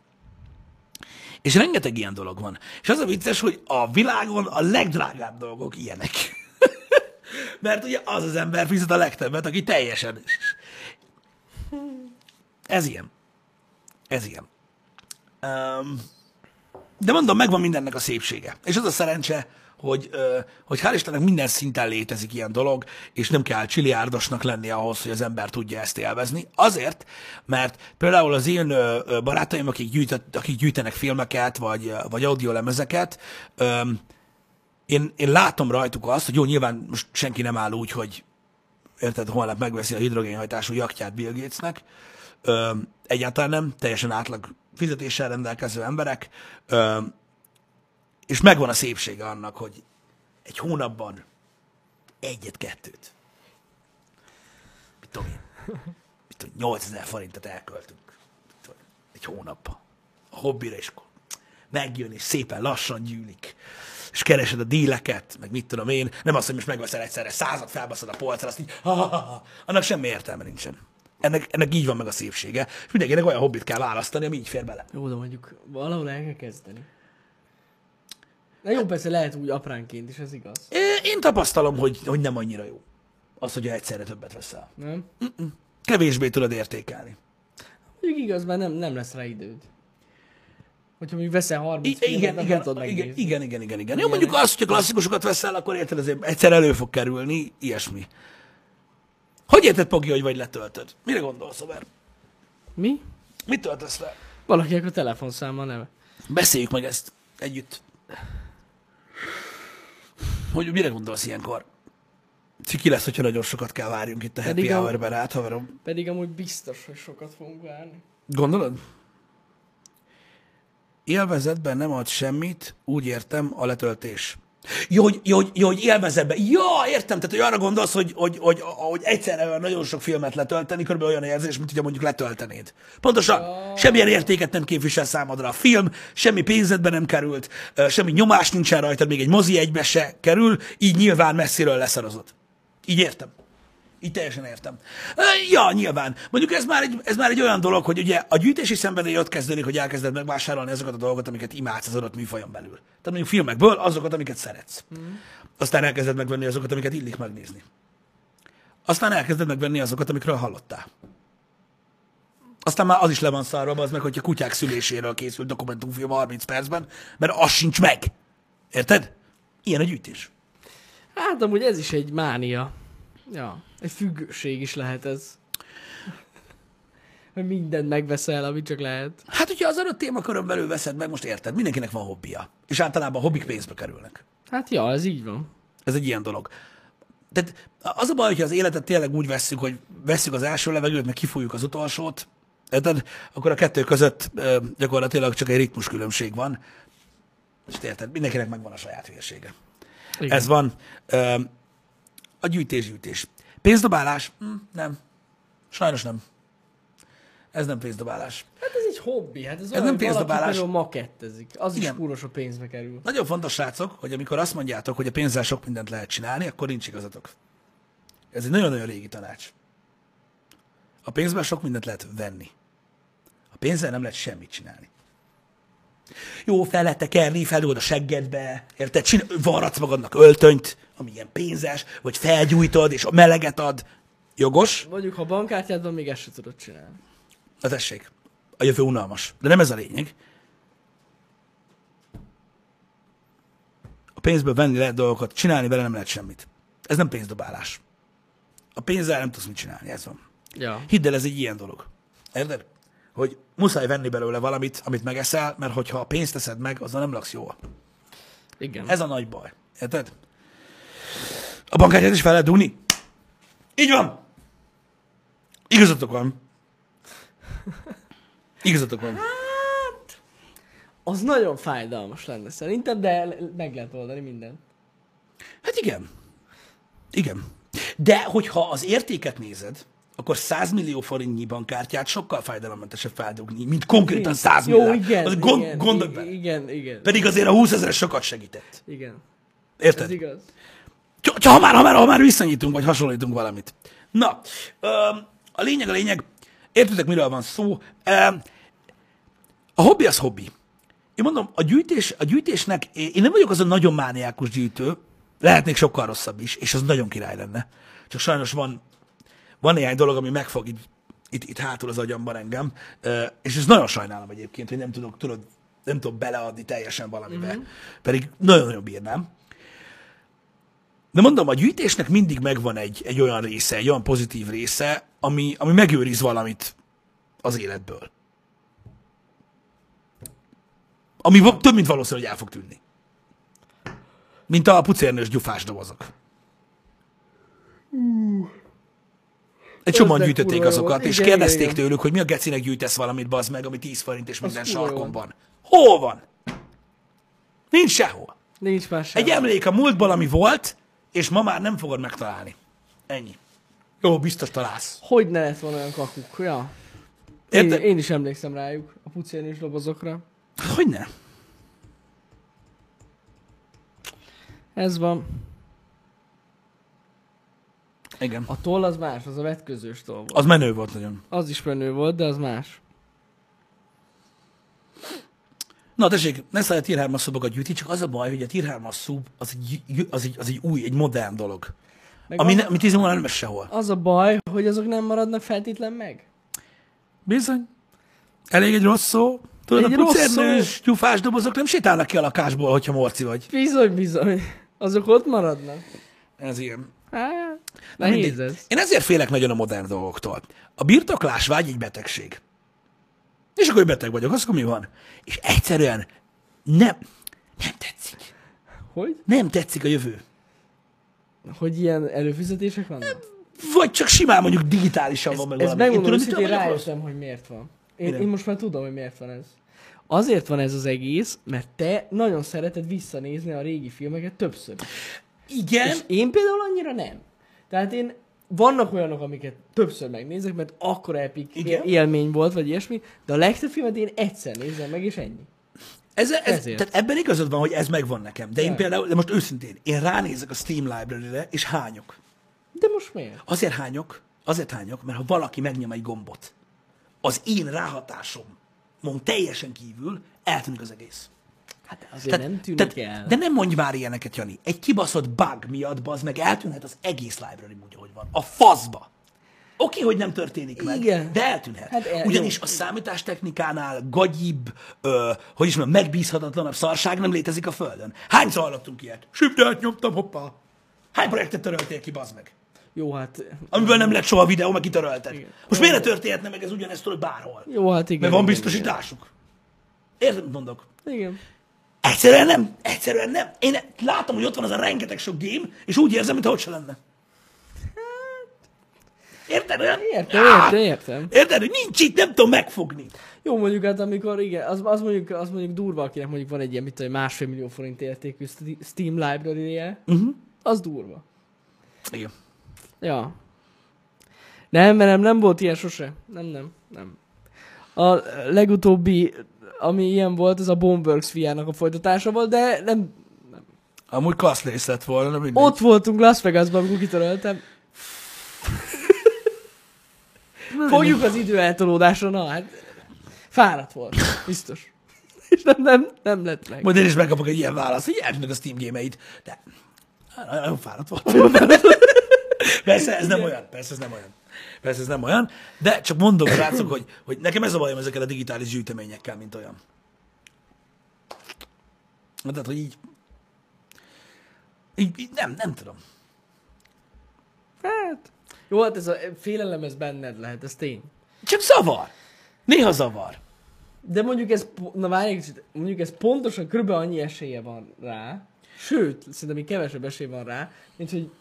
És rengeteg ilyen dolog van. És az a vicces, hogy a világon a legdrágább dolgok ilyenek. Mert ugye az az ember fizet a legtöbbet, aki teljesen... Ez ilyen. Ez ilyen. Um, de mondom, megvan mindennek a szépsége. És az a szerencse, hogy, hogy hál' Istennek minden szinten létezik ilyen dolog, és nem kell csiliárdosnak lenni ahhoz, hogy az ember tudja ezt élvezni. Azért, mert például az én barátaim, akik, gyűjtött, akik gyűjtenek filmeket, vagy, vagy audiolemezeket, én, én látom rajtuk azt, hogy jó, nyilván most senki nem áll úgy, hogy érted, holnap megveszi a hidrogénhajtású jaktját Bill Gatesnek. Egyáltalán nem, teljesen átlag fizetéssel rendelkező emberek. És megvan a szépsége annak, hogy egy hónapban egyet-kettőt. Mit tudom én, mit tudom, 8000 forintot elköltünk. Tudom, egy hónapban. A hobbira, és megjön, és szépen lassan gyűlik. És keresed a díleket, meg mit tudom én. Nem az, hogy most megveszel egyszerre százat, felbaszod a polcra, azt így, ha, ha, ha. annak semmi értelme nincsen. Ennek, ennek így van meg a szépsége. És mindenkinek olyan hobbit kell választani, ami így fér bele. Jó, de mondjuk valahol el kell kezdeni. Na jó, persze lehet úgy apránként is, ez igaz. Én tapasztalom, hogy, hogy nem annyira jó. Az, hogy egyszerre többet veszel. Nem? Kevésbé tudod értékelni. Mondjuk igaz, mert nem, nem lesz rá időd. Hogyha mondjuk veszel 30 I- filmet, igen, akkor igen, igen, megnézni. igen, igen, igen, igen. Jó, mondjuk azt, hogyha klasszikusokat veszel, akkor érted, azért egyszer elő fog kerülni, ilyesmi. Hogy érted, Pogi, hogy vagy letöltöd? Mire gondolsz, Over? Mi? Mit töltesz le? Valakinek a telefonszáma neve. Beszéljük meg ezt együtt. Hogy mire gondolsz ilyenkor? Ki lesz, hogyha nagyon sokat kell várjunk itt a happy Pedig hour-ben át, haverom? Pedig amúgy biztos, hogy sokat fogunk várni. Gondolod? Élvezetben nem ad semmit, úgy értem, a letöltés. Jó, hogy, jó, jó, hogy élvezetben. Ja, értem, tehát hogy arra gondolsz, hogy, hogy, hogy, hogy egyszerre nagyon sok filmet letölteni, körülbelül olyan érzés, mint hogyha mondjuk letöltenéd. Pontosan, semmilyen értéket nem képvisel számodra a film, semmi pénzedbe nem került, semmi nyomás nincsen rajtad, még egy mozi egybe se kerül, így nyilván messziről leszarozod. Így értem. Így teljesen értem. Ja, nyilván. Mondjuk ez már, egy, ez már egy olyan dolog, hogy ugye a gyűjtési szenvedély ott kezdődik, hogy elkezded megvásárolni azokat a dolgokat, amiket imádsz az adott műfajon belül. Tehát mondjuk filmekből azokat, amiket szeretsz. Mm. Aztán elkezded megvenni azokat, amiket illik megnézni. Aztán elkezded megvenni azokat, amikről hallottál. Aztán már az is le van szarva, az meg, hogyha kutyák szüléséről készült dokumentumfilm 30 percben, mert az sincs meg. Érted? Ilyen a gyűjtés. Hát amúgy ez is egy mánia. Ja, egy függőség is lehet ez. Hogy mindent megveszel, amit csak lehet. Hát, hogyha az adott témakörön belül veszed meg, most érted, mindenkinek van hobbija. És általában a hobbik pénzbe kerülnek. Hát ja, ez így van. Ez egy ilyen dolog. Tehát az a baj, hogyha az életet tényleg úgy vesszük, hogy vesszük az első levegőt, meg kifújjuk az utolsót, érted? Akkor a kettő között gyakorlatilag csak egy ritmus különbség van. És érted, mindenkinek megvan a saját hülyesége. Igen. Ez van. A gyűjtés-gyűjtés. Pénzdobálás? Hm, nem. Sajnos nem. Ez nem pénzdobálás. Hát ez egy hobbi, hát ez, nem olyan, valaki pénzdobálás. például makettezik. Az Igen. is kúros sok pénzbe kerül. Nagyon fontos, srácok, hogy amikor azt mondjátok, hogy a pénzzel sok mindent lehet csinálni, akkor nincs igazatok. Ez egy nagyon-nagyon régi tanács. A pénzben sok mindent lehet venni. A pénzzel nem lehet semmit csinálni. Jó, fel lehet tekerni, feldugod a seggedbe, érted? Csinál, varratsz magadnak öltönyt, ami ilyen pénzes, vagy felgyújtod, és a meleget ad. Jogos? Mondjuk, ha bankkártyád van, még ezt sem tudod csinálni. Na tessék, a jövő unalmas. De nem ez a lényeg. A pénzből venni lehet dolgokat, csinálni vele nem lehet semmit. Ez nem pénzdobálás. A pénzzel nem tudsz mit csinálni, ez van. Ja. Hidd el, ez egy ilyen dolog. Érted? Hogy muszáj venni belőle valamit, amit megeszel, mert hogyha a pénzt teszed meg, azzal nem laksz jól. Igen. Ez a nagy baj. Érted? A bankkártyát is fel lehet dugni. Így van. Igazatok van. Igazatok van. Az nagyon fájdalmas lenne szerintem, de meg lehet oldani mindent. Hát igen. Igen. De hogyha az értéket nézed, akkor 100 millió forintnyi bankkártyát sokkal fájdalommentesebb feldugni, mint konkrétan 100 millió. Jó, igen, Az gond, igen, gondolj i- bele. igen, igen, Pedig azért a 20 ezer sokat segített. igen. Érted? Ez igaz. Csak ha már, ha már, ha már visszanyitunk, vagy hasonlítunk valamit. Na, a lényeg a lényeg, értitek, miről van szó. A hobbi az hobbi. Én mondom, a, gyűjtés, a gyűjtésnek, én nem vagyok az a nagyon mániákus gyűjtő, lehetnék sokkal rosszabb is, és az nagyon király lenne. Csak sajnos van, van néhány dolog, ami megfog itt, itt, itt hátul az agyamban engem, és ez nagyon sajnálom egyébként, hogy nem tudok, tudod, nem tudok beleadni teljesen valamibe, mm-hmm. pedig nagyon-nagyon bírnám. De mondom, a gyűjtésnek mindig megvan egy, egy olyan része, egy olyan pozitív része, ami, ami megőriz valamit az életből. Ami több, mint valószínű, hogy el fog tűnni. Mint a pucérnős gyufás dobozok. Egy csomóan gyűjtötték azokat, volt. és Igen, kérdezték igen, igen. tőlük, hogy mi a gecinek gyűjtesz valamit, bazd meg, ami 10 forint, és minden sarkon van. Hol van? Nincs sehol. Nincs más sem. Egy emlék a múltból, ami volt, és ma már nem fogod megtalálni. Ennyi. Jó, biztos találsz. Hogy ne lett volna olyan kakuk? Ja. Én, én is emlékszem rájuk, a pucérnős dobozokra. Hogy ne? Ez van. Igen. A toll az más, az a vetközős toll volt. Az menő volt nagyon. Az is menő volt, de az más. Na tessék, ne szállj a tier 3 szubokat gyűjti, csak az a baj, hogy a tier 3 szub az egy, az egy, az egy új, egy modern dolog. Meg Ami, az, ne, ami 10 óra nem sehol. az a baj, hogy azok nem maradnak feltétlen meg. Bizony. Elég egy rossz szó. Tudod, Egy a pucernős, gyufás dobozok nem sétálnak ki a lakásból, hogyha morci vagy. Bizony, bizony. Azok ott maradnak. Ez ilyen. Hát, Na mindegy. ez. Én ezért félek nagyon a modern dolgoktól. A birtoklás vágy egy betegség. És akkor, beteg vagyok, az akkor mi van? És egyszerűen nem, nem tetszik. Hogy? Nem tetszik a jövő. Hogy ilyen előfizetések vannak? Vagy csak simán mondjuk digitálisan van meg Ez valami. Én megmondom, tudom, hogy rájöttem, hogy miért van. Én, Mire? én most már tudom, hogy miért van ez. Azért van ez az egész, mert te nagyon szereted visszanézni a régi filmeket többször. Igen, És én például annyira nem. Tehát én vannak olyanok, amiket többször megnézek, mert akkor epic Igen. élmény volt, vagy ilyesmi, de a legtöbb filmet én egyszer nézem meg, és ennyi. ez, ez, ezért. tehát ebben igazad van, hogy ez megvan nekem. De én Ja. például, de most őszintén, én ránézek a Steam Library-re, és hányok. De most miért? Azért hányok, azért hányok, mert ha valaki megnyom egy gombot, az én ráhatásomon teljesen kívül eltűnik az egész. Hát azért nem tűnik el. De nem mondj már ilyeneket, Jani. Egy kibaszott bug miatt, bazd meg, eltűnhet az egész library úgy, ahogy van. A faszba. Oké, hogy nem történik meg, Igen. de eltűnhet. Hát el- Ugyanis jó. a számítástechnikánál gagyibb, ö, hogy is mondjam, megbízhatatlanabb szarság nem létezik a Földön. Hányszor hallottunk ilyet? Shift nyomtam, hoppá. Hány projektet töröltél ki, bazd meg? Jó, hát... Amiből nem lett soha videó, meg kitörölted. Igen. Most miért ne történhetne meg ez ugyanezt tudod bárhol? Jó, hát igen. Mert van biztosításuk. Érted, mit mondok? Igen. Egyszerűen nem. Egyszerűen nem. Én látom, hogy ott van az a rengeteg sok game, és úgy érzem, mintha ott se lenne. Érted? Olyan? Értem, értem, értem. Érted, hogy nincs itt, nem tudom megfogni. Jó, mondjuk hát amikor, igen, az, az, mondjuk, az mondjuk durva, akinek mondjuk van egy ilyen, mit tudom, másfél millió forint értékű Steam library-je, Uh-huh. az durva. Igen. Ja. Nem, mert nem, nem volt ilyen sose. Nem, nem, nem. A legutóbbi, ami ilyen volt, ez a Boneworks fiának a folytatása volt, de nem, Amúgy klassz rész lett volna, nem mindegy. ott voltunk Las Vegasban, amikor kitöröltem. Fogjuk az idő eltolódásra, na hát fáradt volt, biztos. És nem, nem, nem lett meg. Majd én is megkapok egy ilyen választ, hogy jelent meg a Steam gémeit, de nagyon fáradt volt. Persze, ez nem olyan. Persze, ez nem olyan. Persze, ez nem olyan. De csak mondom, srácok, hogy, hogy nekem ez a bajom ezekkel a digitális gyűjteményekkel, mint olyan. Tehát, hogy így, így, így nem, nem tudom. Hát, jó, hát ez a félelem, ez benned lehet, ez tény. Csak zavar. Néha zavar. De mondjuk ez, na várj egy kicsit, mondjuk ez pontosan kb. annyi esélye van rá, sőt, szerintem még kevesebb esély van rá, mint hogy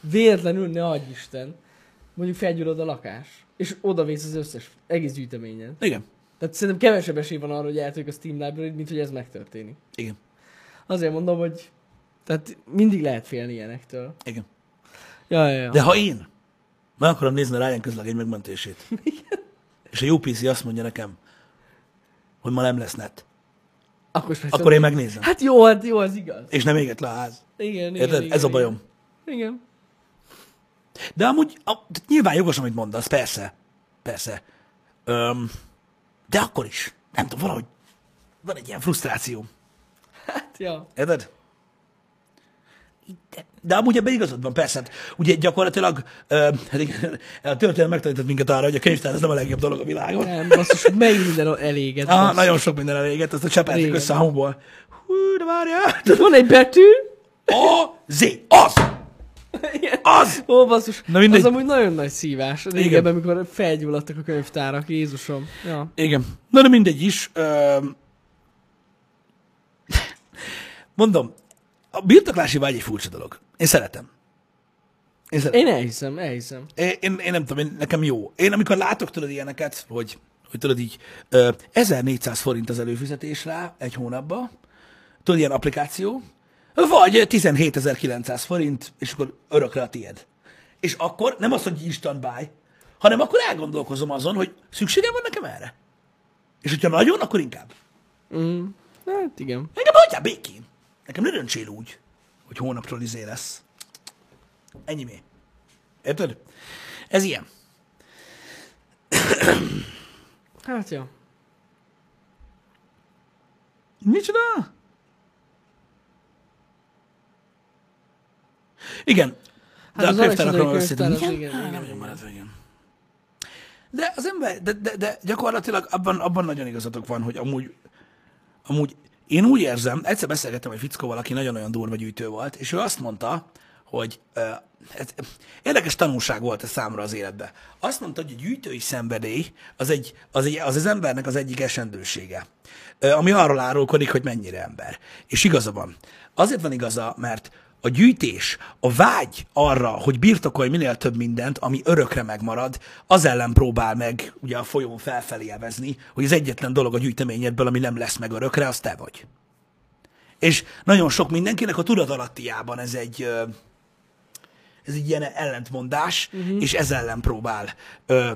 véletlenül, ne adj Isten, mondjuk felgyullad a lakás, és odavész az összes, egész gyűjteményen. Igen. Tehát szerintem kevesebb esély van arra, hogy eltűnik a Steam library mint hogy ez megtörténik. Igen. Azért mondom, hogy tehát mindig lehet félni ilyenektől. Igen. Ja, ja, ja. De ha én meg akarom nézni a Ryan közleg egy megmentését, és a UPC azt mondja nekem, hogy ma nem lesz net, akkor, akkor én megnézem. Hát jó, hát jó, az igaz. És nem éget le a ház. Igen, igen, Érted? igen, Ez a igen. bajom. Igen. De amúgy a, nyilván jogos, amit mondasz, persze. Persze. Öm, de akkor is. Nem tudom, valahogy van egy ilyen frusztráció. Hát, ja. Érted? De, de amúgy ebben igazad van, persze. Hát, ugye gyakorlatilag ö, hát igen, a történelem megtanított minket arra, hogy a könyvtár ez nem a legjobb dolog a világon. Nem, basszus, melyik minden eléget. Ah, nagyon sok minden elégett, azt a csepelték össze a hangból. Hú, de várjál. Van egy betű? A, Z, az! Igen. Az! Ó, basszus. Na mindegy. Az amúgy nagyon nagy szívás. Régebben, amikor felgyulladtak a könyvtárak, Jézusom. Ja. Igen. Na de mindegy is. Öm... Mondom, a birtoklási vágy egy furcsa dolog. Én szeretem. Én szeretem. Én elhiszem, elhiszem. Én, én, én nem tudom, én, nekem jó. Én amikor látok tudod ilyeneket, hogy, hogy tudod így, ö, 1400 forint az előfizetés rá egy hónapba, tudod, ilyen applikáció, vagy 17.900 forint, és akkor örökre a tied. És akkor nem az, hogy instant buy, hanem akkor elgondolkozom azon, hogy szükségem van nekem erre. És hogyha nagyon, akkor inkább. Mm. Hát igen. Engem hagyjál békén. Nekem ne döntsél úgy, hogy hónapról izé lesz. Ennyi mi. Érted? Ez ilyen. Hát ja. Micsoda? De Hát hát az a könyvtárakról az Igen? igen, igen, igen. igen. De az ember, de, de, de gyakorlatilag abban, abban nagyon igazatok van, hogy amúgy, amúgy én úgy érzem, egyszer beszélgettem egy fickóval, aki nagyon-nagyon durva gyűjtő volt, és ő azt mondta, hogy ez, érdekes tanulság volt ez számra az életbe. Azt mondta, hogy a gyűjtői szenvedély az egy, az, egy, az, az embernek az egyik esendősége, ami arról árulkodik, hogy mennyire ember. És igaza van. Azért van igaza, mert a gyűjtés, a vágy arra, hogy birtokolj minél több mindent, ami örökre megmarad, az ellen próbál meg ugye a folyón felfelé evezni, hogy az egyetlen dolog a gyűjteményedből, ami nem lesz meg örökre, az te vagy. És nagyon sok mindenkinek a tudatalattiában ez egy, ez egy ilyen ellentmondás, uh-huh. és ez ellen próbál ö,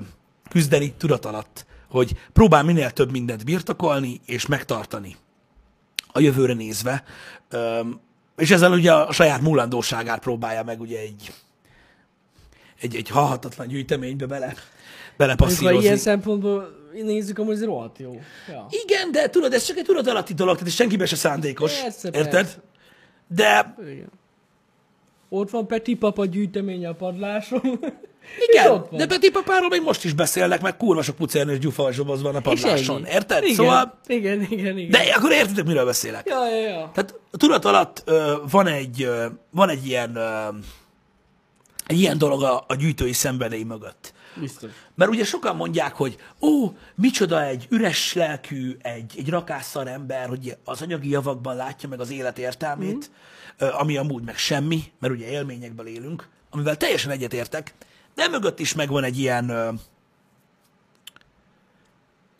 küzdeni tudat alatt, hogy próbál minél több mindent birtokolni és megtartani a jövőre nézve, és ezzel ugye a saját múlandóságát próbálja meg ugye egy, egy, egy halhatatlan gyűjteménybe bele, belepasszírozni. ilyen szempontból nézzük, amúgy ez rohadt jó. Ja. Igen, de tudod, ez csak egy tudatalatti dolog, tehát senkiben se szándékos. Persze, érted? persze. De Igen. Ott van Peti papa gyűjteménye a padláson. Igen, de Peti papáról még most is beszélnek, meg kurva sok pucérnős gyufalzsoboz van a padláson. Érted? Igen, Szóval, igen, igen, igen. de akkor értitek, miről beszélek. Ja, ja, ja. Tehát a tudat alatt ö, van egy, ö, van egy ilyen, ö, egy ilyen dolog a, a gyűjtői szenvedély mögött. Biztos. Mert ugye sokan mondják, hogy ó, micsoda egy üres lelkű, egy, egy rakásszar ember, hogy az anyagi javakban látja meg az élet értelmét, mm. ami amúgy meg semmi, mert ugye élményekből élünk, amivel teljesen egyetértek, de mögött is megvan egy ilyen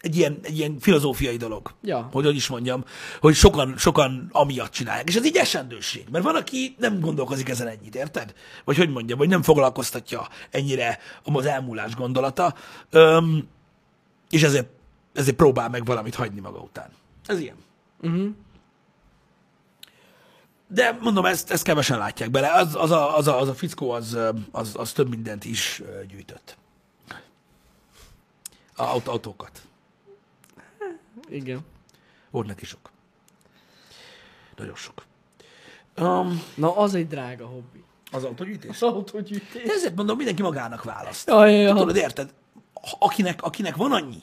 egy ilyen, egy ilyen filozófiai dolog. Ja. Hogy hogy is mondjam, hogy sokan, sokan amiatt csinálják. És ez egy esendőség. Mert van, aki nem gondolkozik ezen ennyit, érted? Vagy hogy mondjam, vagy nem foglalkoztatja ennyire az elmúlás gondolata, öm, és ezért, ezért próbál meg valamit hagyni maga után. Ez ilyen. Uh-huh. De mondom, ezt, ezt kevesen látják bele. Az, az, a, az, a, az a fickó, az, az, az több mindent is gyűjtött. A aut- autókat. Igen. Volt neki sok. Nagyon sok. Um, Na, az egy drága hobbi. az autógyűjtés? Az autógyűjtés. De ezért mondom, mindenki magának választ. Ja, ja, ja. Tudod, érted? Akinek, akinek van annyi,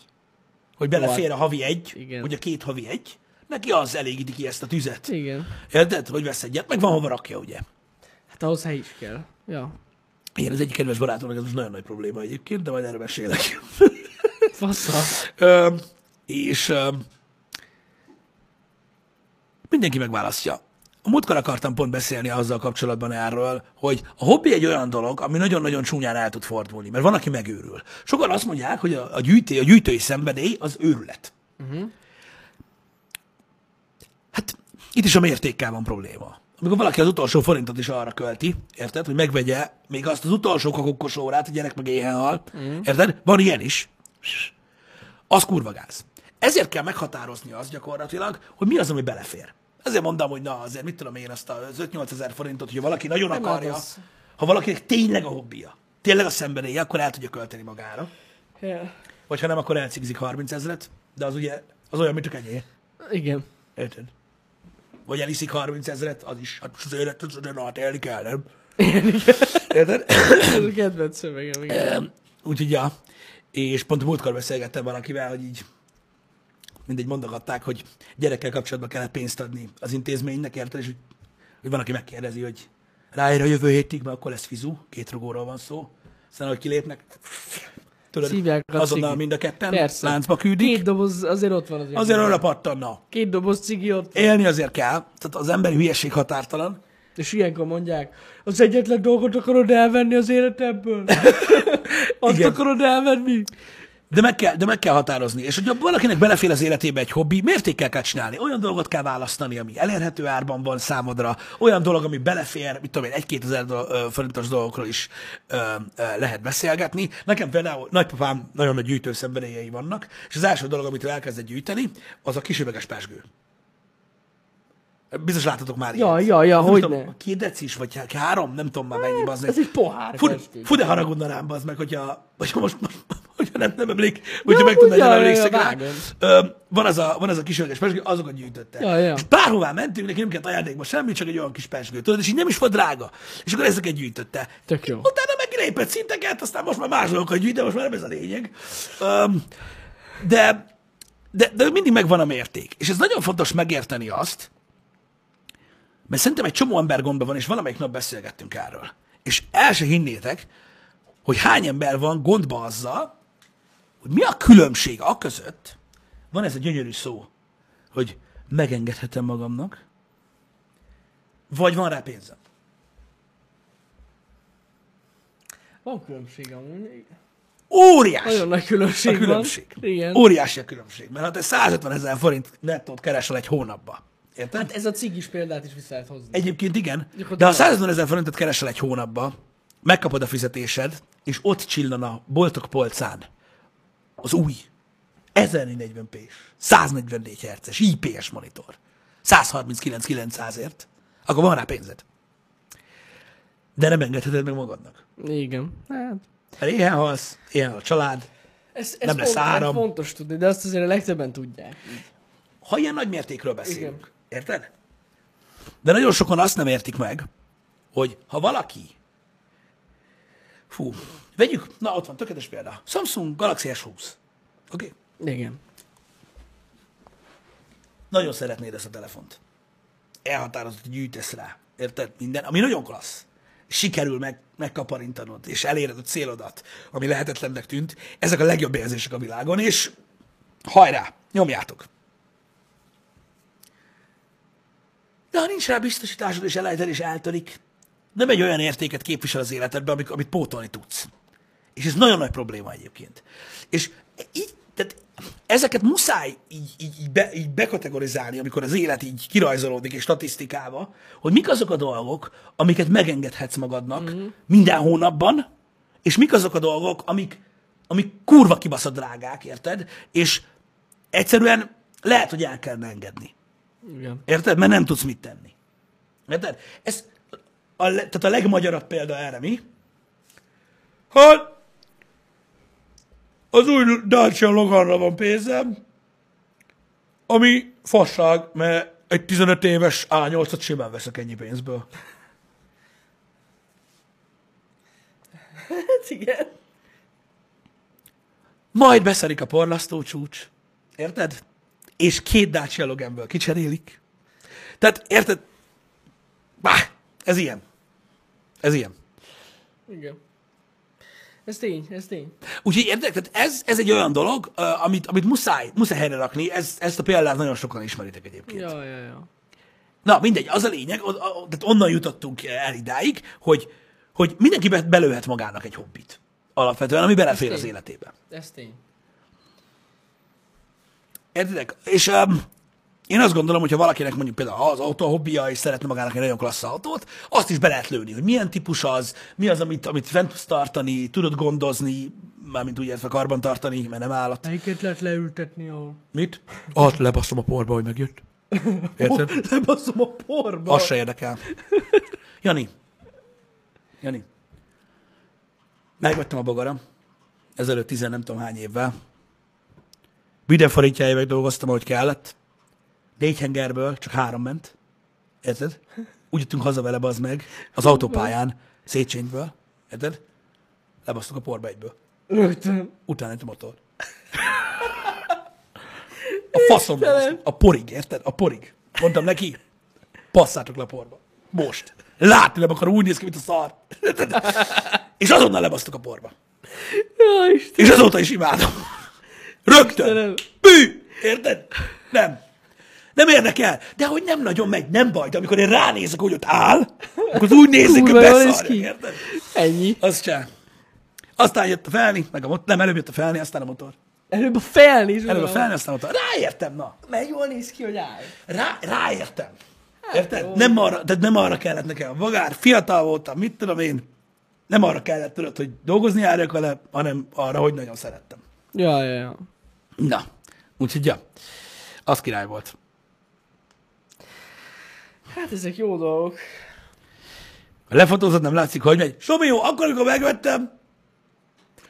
hogy belefér a havi egy, Igen. vagy a két havi egy, neki az elégíti ki ezt a tüzet. Igen. Érted? Hogy vesz egyet, meg van hova rakja, ugye? Hát ahhoz hely is kell. Ja. Igen, az egyik kedves barátomnak ez most nagyon nagy probléma egyébként, de majd erről mesélek. Fasza. Ö, és ö, mindenki megválasztja. A múltkor akartam pont beszélni azzal kapcsolatban erről, hogy a hobbi egy olyan dolog, ami nagyon-nagyon csúnyán el tud fordulni, mert van, aki megőrül. Sokan azt mondják, hogy a, a, gyűjté, a gyűjtői szenvedély az őrület. Uh-huh. Hát itt is a mértékkel van probléma. Amikor valaki az utolsó forintot is arra költi, érted, hogy megvegye még azt az utolsó kakokkos órát, a gyerek meg éhen hal, uh-huh. érted? Van ilyen is. Az kurva gáz. Ezért kell meghatározni azt gyakorlatilag, hogy mi az, ami belefér. Ezért mondom, hogy na, azért mit tudom én azt az 5-8 ezer forintot, hogyha valaki nagyon Nem akarja, az. ha valakinek tényleg a hobbija, tényleg a szenvedélye, akkor el tudja költeni magára. Ja. Vagy ha nem, akkor elcigzik 30 ezeret, de az ugye az olyan, mint a kenyér. Igen. Érted? Vagy eliszik 30 ezeret, az is. Hát az élet, az, hát élni kell, nem? Érted? Ez a kedvenc szövegem, igen. Úgyhogy, ja. És pont múltkor beszélgettem valakivel, hogy így mindegy mondogatták, hogy gyerekkel kapcsolatban kellett pénzt adni az intézménynek, érted? És hogy, hogy van, aki megkérdezi, hogy ráér a jövő hétig, mert akkor lesz fizu, két rugóról van szó. Aztán, hogy kilépnek, tudod, Szívják a azonnal cigit. mind a ketten Persze. láncba küldik. Két doboz, azért ott van az Azért arra pattanna. Két doboz cigi ott van. Élni azért kell, tehát az emberi hülyeség határtalan. És ilyenkor mondják, az egyetlen dolgot akarod elvenni az életedből? Azt Igen. akarod elvenni? De meg, kell, de meg kell határozni. És hogyha valakinek belefér az életébe egy hobbi, mértékkel kell csinálni. Olyan dolgot kell választani, ami elérhető árban van számodra, olyan dolog, ami belefér, mit tudom én, egy-két ezer forintos dolgokról is ö, ö, lehet beszélgetni. Nekem például nagypapám nagyon nagy gyűjtőszenvedélyei vannak, és az első dolog, amit ő elkezdett gyűjteni, az a kisüveges pesgő. Biztos láttatok már Ja, ilyet. ja, ja, hogyne. tudom, Két decis, vagy hát három, nem tudom már mennyi, az Ez egy pohár. Fú, fú de haragudna az meg, hogyha, hogyha most, most hogyha nem, nem emlék, hogyha meg amúgy tudnám, ja, nem ja, emlékszek ja, rá. Ö, van az a, van az a kis öleges pesgő, azokat gyűjtötte. Ja, ja. És bárhová mentünk, neki nem kellett ajándékba semmi, csak egy olyan kis pesgő. Tudod, és így nem is volt drága. És akkor ezeket gyűjtötte. Tök jó. Utána meglépett szinteket, aztán most már más dolgokat gyűjt, de most már nem ez a lényeg. Öm, de, de, de mindig megvan a mérték. És ez nagyon fontos megérteni azt, mert szerintem egy csomó ember gondban van, és valamelyik nap beszélgettünk erről. És el se hinnétek, hogy hány ember van gondba azzal, hogy mi a különbség a között, van ez a gyönyörű szó, hogy megengedhetem magamnak, vagy van rá pénzem. Van különbség amúgy. Óriási Nagyon nagy különbség, a különbség. van. Igen. Óriási a különbség. Mert ha te 150 ezer forint nettót keresel egy hónapba, érted? Hát ez a cigis példát is vissza lehet hozni. Egyébként igen, de ha az. 150 ezer forintot keresel egy hónapba, megkapod a fizetésed, és ott csillan a boltok polcán az új 1040 p 144 Hz-es IPS monitor, 139 900-ért, akkor van rá pénzed. De nem engedheted meg magadnak. Igen. Hát, Mert éhen halsz, éhen a család. ez, ez Nem lesz font- áram. fontos tudni, de azt azért a legtöbben tudják. Ha ilyen nagy mértékről beszélünk, érted? De nagyon sokan azt nem értik meg, hogy ha valaki, fú, vegyük, na ott van, tökéletes példa, Samsung Galaxy S20, oké? Okay? Igen. Nagyon szeretnéd ezt a telefont. Elhatározod, hogy gyűjtesz rá. Érted? Minden, ami nagyon klassz. sikerül meg, megkaparintanod, és eléred a célodat, ami lehetetlennek tűnt, ezek a legjobb érzések a világon, és hajrá, nyomjátok! De ha nincs rá biztosításod, és elejted, és eltörik, nem egy olyan értéket képvisel az életedben, amit, amit pótolni tudsz. És ez nagyon nagy probléma egyébként. És így, tehát ezeket muszáj így, így, így, be, így bekategorizálni, amikor az élet így kirajzolódik és statisztikába, hogy mik azok a dolgok, amiket megengedhetsz magadnak mm-hmm. minden hónapban, és mik azok a dolgok, amik, amik kurva kibaszott drágák, érted? És egyszerűen lehet, hogy el kellene engedni. Igen. Érted? Mert nem tudsz mit tenni. Érted? Ez a, le- tehát a legmagyarabb példa erre mi? Hát, az új Dacia Loganra van pénzem, ami fasság, mert egy 15 éves A8-at simán veszek ennyi pénzből. Hát igen. Majd beszerik a porlasztó csúcs. Érted? És két Dacia Loganből kicserélik. Tehát, érted? Bá, ez ilyen. Ez ilyen. Igen. Ez tény, ez tény. Úgyhogy érted? Tehát ez, ez egy olyan dolog, uh, amit, amit muszáj, muszáj helyre rakni. Ez, ezt a példát nagyon sokan ismeritek egyébként. Ja, ja, ja. Na, mindegy, az a lényeg, o- o- tehát onnan jutottunk el idáig, hogy, hogy mindenki be- belőhet magának egy hobbit. Alapvetően, ami belefér az életébe. Ez tény. Értitek? És um, én azt gondolom, hogy ha valakinek mondjuk például az autó a hobbija, és szeretne magának egy nagyon klassz autót, azt is be lehet lőni, hogy milyen típus az, mi az, amit, amit fent tudsz tartani, tudod gondozni, mármint úgy értve karban tartani, mert nem állat. Melyiket lehet leültetni, ahol... Mit? Azt lebaszom a porba, hogy megjött. Érted? Lebaszom a porba. Az se érdekel. Jani. Jani. Megvettem a bogaram. Ezelőtt tizen nem tudom hány évvel. Minden forintjáért dolgoztam, ahogy kellett. Négy hengerből csak három ment. Érted? Úgy jöttünk haza vele, az meg. Az autópályán. Széchenyiből. Érted? Lebasztuk a porba egyből. Rögtön. Utána egy motor. A faszom. Istenem. A porig, érted? A porig. Mondtam neki, passzátok le a porba. Most. Látni nem akar, úgy néz ki, mint a szar. Érted? És azonnal lebasztuk a porba. Ja. És azóta is imádom. Rögtön. Istenem. Bű! Érted? Nem. Nem érdekel. De hogy nem nagyon megy, nem baj. De amikor én ránézek, hogy ott áll, akkor az úgy nézik, hogy. Érted? Ennyi. Az se. Aztán jött a felni, meg a motor. Nem, előbb jött a felni, aztán a motor. Előbb a felni is. Előbb a felni, aztán a motor. Ráértem, na. Mert jól néz ki, hogy áll. Rá, ráértem. Érted? Hát jó. Nem arra, tehát nem arra kellett nekem vagár, fiatal voltam, mit tudom én. Nem arra kellett, tudod, hogy dolgozni járjak vele, hanem arra, hogy nagyon szerettem. Ja, ja, ja. Na, úgyhogy ja, az király volt. Hát ezek jó dolgok. Ha lefotózod, nem látszik, hogy megy. Jó, akkor, amikor megvettem,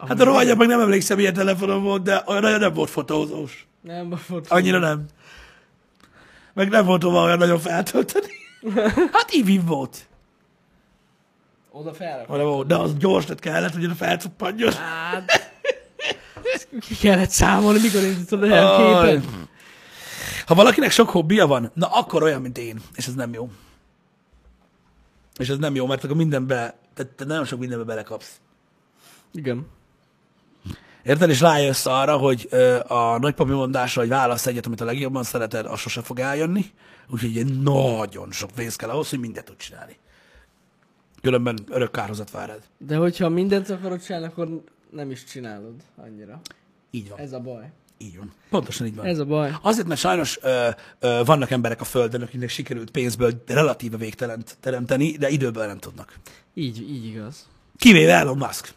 hát a rohagyja meg nem emlékszem, milyen telefonom volt, de olyan nagyon nem volt fotózós. Nem, volt. Annyira nem. Meg nem volt hova olyan nagyon feltölteni. Hát iviv volt. Oda felrak. Arra volt, de az gyors lett kellett, hogy oda felcuppanjon. Hát... Ki kellett számolni, mikor indítod el a Aj. képet. Ha valakinek sok hobbija van, na akkor olyan, mint én. És ez nem jó. És ez nem jó, mert akkor mindenbe, tehát te nagyon sok mindenbe belekapsz. Igen. Érted? És rájössz arra, hogy a nagypapi mondása, hogy válasz egyet, amit a legjobban szereted, az sose fog eljönni. Úgyhogy egy nagyon sok pénz kell ahhoz, hogy mindent tud csinálni. Különben örök kárhozat vár. De hogyha mindent akarod csinálni, akkor nem is csinálod annyira. Így van. Ez a baj. Így van. Pontosan így van. Ez a baj. Azért, mert sajnos ö, ö, vannak emberek a Földön, akiknek sikerült pénzből relatíve végtelent teremteni, de időből nem tudnak. Így, így igaz. Kivéve Elon Musk,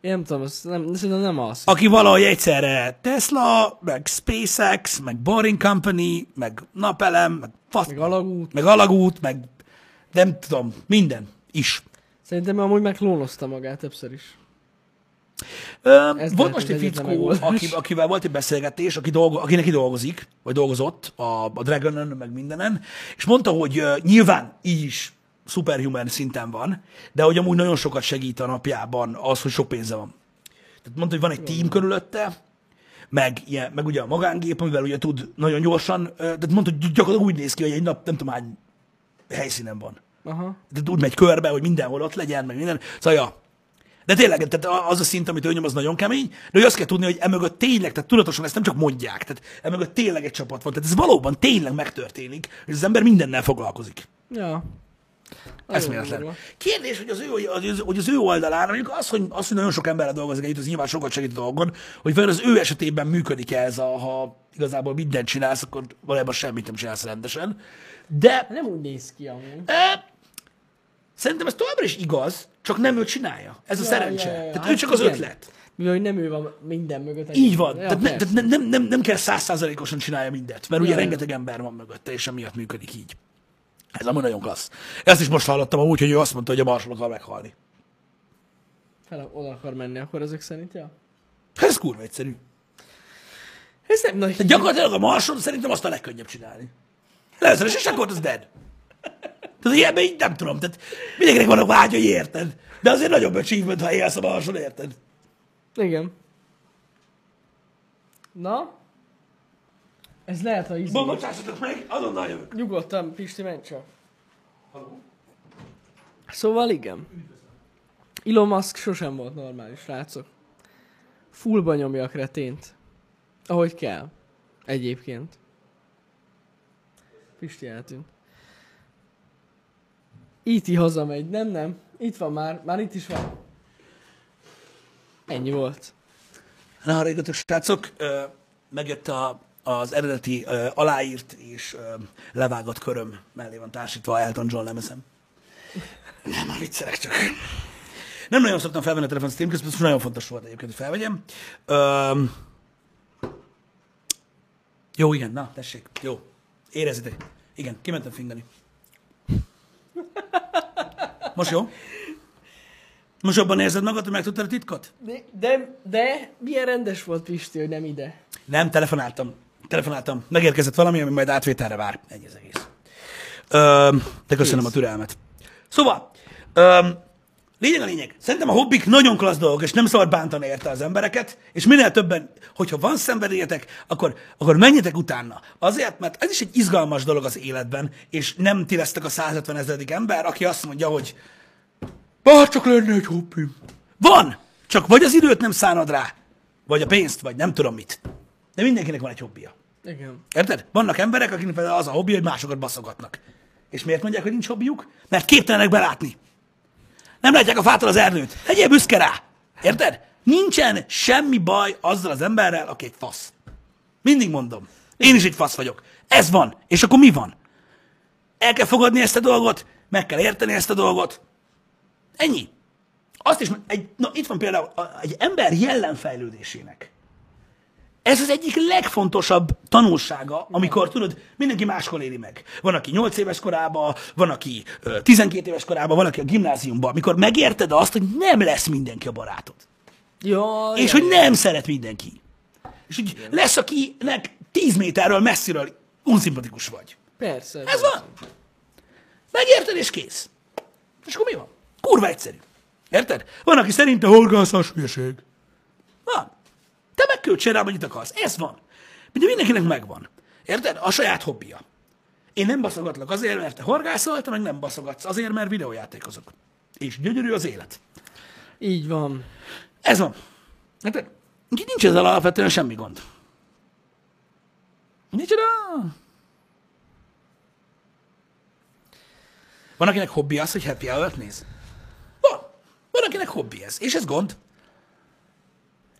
Én nem tudom, ez nem, szerintem nem az. aki valahogy egyszerre Tesla, meg SpaceX, meg Boring Company, meg napelem, meg, fasz, Meg alagút. meg alagút, meg nem tudom, minden is. Szerintem amúgy megklónozta magát többször is. Ez volt most egy fickó, aki, akivel volt egy beszélgetés, aki, dolgo, aki neki dolgozik, vagy dolgozott a, a Dragonon, meg mindenen, és mondta, hogy uh, nyilván így is superhuman szinten van, de hogy amúgy nagyon sokat segít a napjában az, hogy sok pénze van. Tehát mondta, hogy van egy team körülötte, meg, ilyen, meg ugye a magángép, amivel ugye tud nagyon gyorsan, tehát mondta, hogy gyakorlatilag úgy néz ki, hogy egy nap nem tudom hány helyszínen van. Aha. Tehát úgy megy körbe, hogy mindenhol ott legyen, meg minden. Szóval, ja. De tényleg, tehát az a szint, amit ő nyom, az nagyon kemény, de hogy azt kell tudni, hogy emögött tényleg, tehát tudatosan ezt nem csak mondják, tehát emögött tényleg egy csapat van. Tehát ez valóban tényleg megtörténik, és az ember mindennel foglalkozik. Ja. Eszméletlen. durva. Kérdés, hogy az, ő, hogy az ő oldalán, mondjuk az, hogy, az, hogy nagyon sok emberrel dolgozik együtt, az nyilván sokat segít a dolgon, hogy vajon az ő esetében működik ez, a, ha igazából mindent csinálsz, akkor valójában semmit nem csinálsz rendesen. De Nem úgy néz ki amúgy. e, szerintem ez továbbra is igaz, csak nem ő csinálja. Ez a Ja, szerencse. ja, ja, ja. Tehát Hát ő csak az igen. ötlet. Mivel nem ő van minden mögött. Így van. Ja, tehát ne, tehát nem, nem, nem, nem kell százszázalékosan csinálja mindent, mert ugye Ja, ja. rengeteg ember van mögötte, és emiatt működik így. Ez amúgy nagyon klassz. Ezt is most hallottam amúgy, hogy ő azt mondta, hogy a marsról akar meghalni. Fel oda akar menni, akkor ezek szerint, ja. Hát Ez kurva egyszerű. Ez nem nagy... Tehát gyakorlatilag a marson szerintem azt a legkönnyebb csinálni. Először is, és akkor az dead. Tehát ilyenben így nem tudom. Tehát mindenkinek vannak vágyai, érted? De azért nagyobb achievement, ha élsz a marson, érted? Igen. Na? Ez lehet a izé. Bo- Bocsássatok meg, azonnal jövök. Nyugodtan, Pisti, menj csak. Szóval igen. Elon Musk sosem volt normális, srácok. Fullba nyomja a kretént. Ahogy kell. Egyébként. Pisti eltűnt. Itt hazamegy. Nem, nem. Itt van már. Már itt is van. Ennyi volt. Ne haragudjatok, srácok, megjött a, az eredeti aláírt és levágott köröm mellé van társítva Elton John lemezem. Nem, már viccelek csak. Nem nagyon szoktam felvenni a telefon stream közben, nagyon fontos volt egyébként, hogy felvegyem. Ö, jó, igen, na, tessék, jó. Érezitek. Igen, kimentem fingani. Most jó? Most jobban érzed magad, hogy megtudtad a titkot? De, de, de milyen rendes volt Pisti, hogy nem ide. Nem, telefonáltam. Telefonáltam. Megérkezett valami, ami majd átvételre vár. Ennyi az egész. Ö, de köszönöm a türelmet. Szóval, ö, lényeg a lényeg. Szerintem a hobbik nagyon klassz dolgok, és nem szabad bántani érte az embereket, és minél többen, hogyha van szenvedélyetek, akkor, akkor menjetek utána. Azért, mert ez is egy izgalmas dolog az életben, és nem ti lesztek a 150 ezredik ember, aki azt mondja, hogy bár csak lenne egy hobbim. Van! Csak vagy az időt nem szánod rá, vagy a pénzt, vagy nem tudom mit. De mindenkinek van egy hobbija. Igen. Érted? Vannak emberek, akiknek az a hobbi, hogy másokat baszogatnak. És miért mondják, hogy nincs hobbiuk? Mert képtelenek belátni. Nem látják a fától az erdőt. Legyél büszke rá. Érted? Nincsen semmi baj azzal az emberrel, aki egy fasz. Mindig mondom. Én is egy fasz vagyok. Ez van. És akkor mi van? El kell fogadni ezt a dolgot, meg kell érteni ezt a dolgot. Ennyi. Azt is, egy, na itt van például egy ember jellemfejlődésének. Ez az egyik legfontosabb tanulsága, amikor tudod, mindenki máskor éli meg. Van, aki 8 éves korában, van, aki ö, 12 éves korában, van, aki a gimnáziumban. Amikor megérted azt, hogy nem lesz mindenki a barátod. Ja, És ja, hogy nem szeret mindenki. És hogy lesz, akinek 10 méterről messziről unszimpatikus vagy. Persze. Ez van. Megérted, és kész. És akkor mi van? Kurva egyszerű. Érted? Van, aki szerinte horgászás hülyeség. Van. Te megköltsél rá, mennyit akarsz. Ez van. De mindenkinek megvan. Érted? A saját hobbija. Én nem baszogatlak azért, mert te horgászol, te meg nem baszogatsz azért, mert videójátékozok. És gyönyörű az élet. Így van. Ez van. Érted? Úgyhogy nincs ezzel alapvetően semmi gond. Nincs oda. Van, akinek hobbi az, hogy happy hour néz? Van. Van, akinek hobbi ez. És ez gond.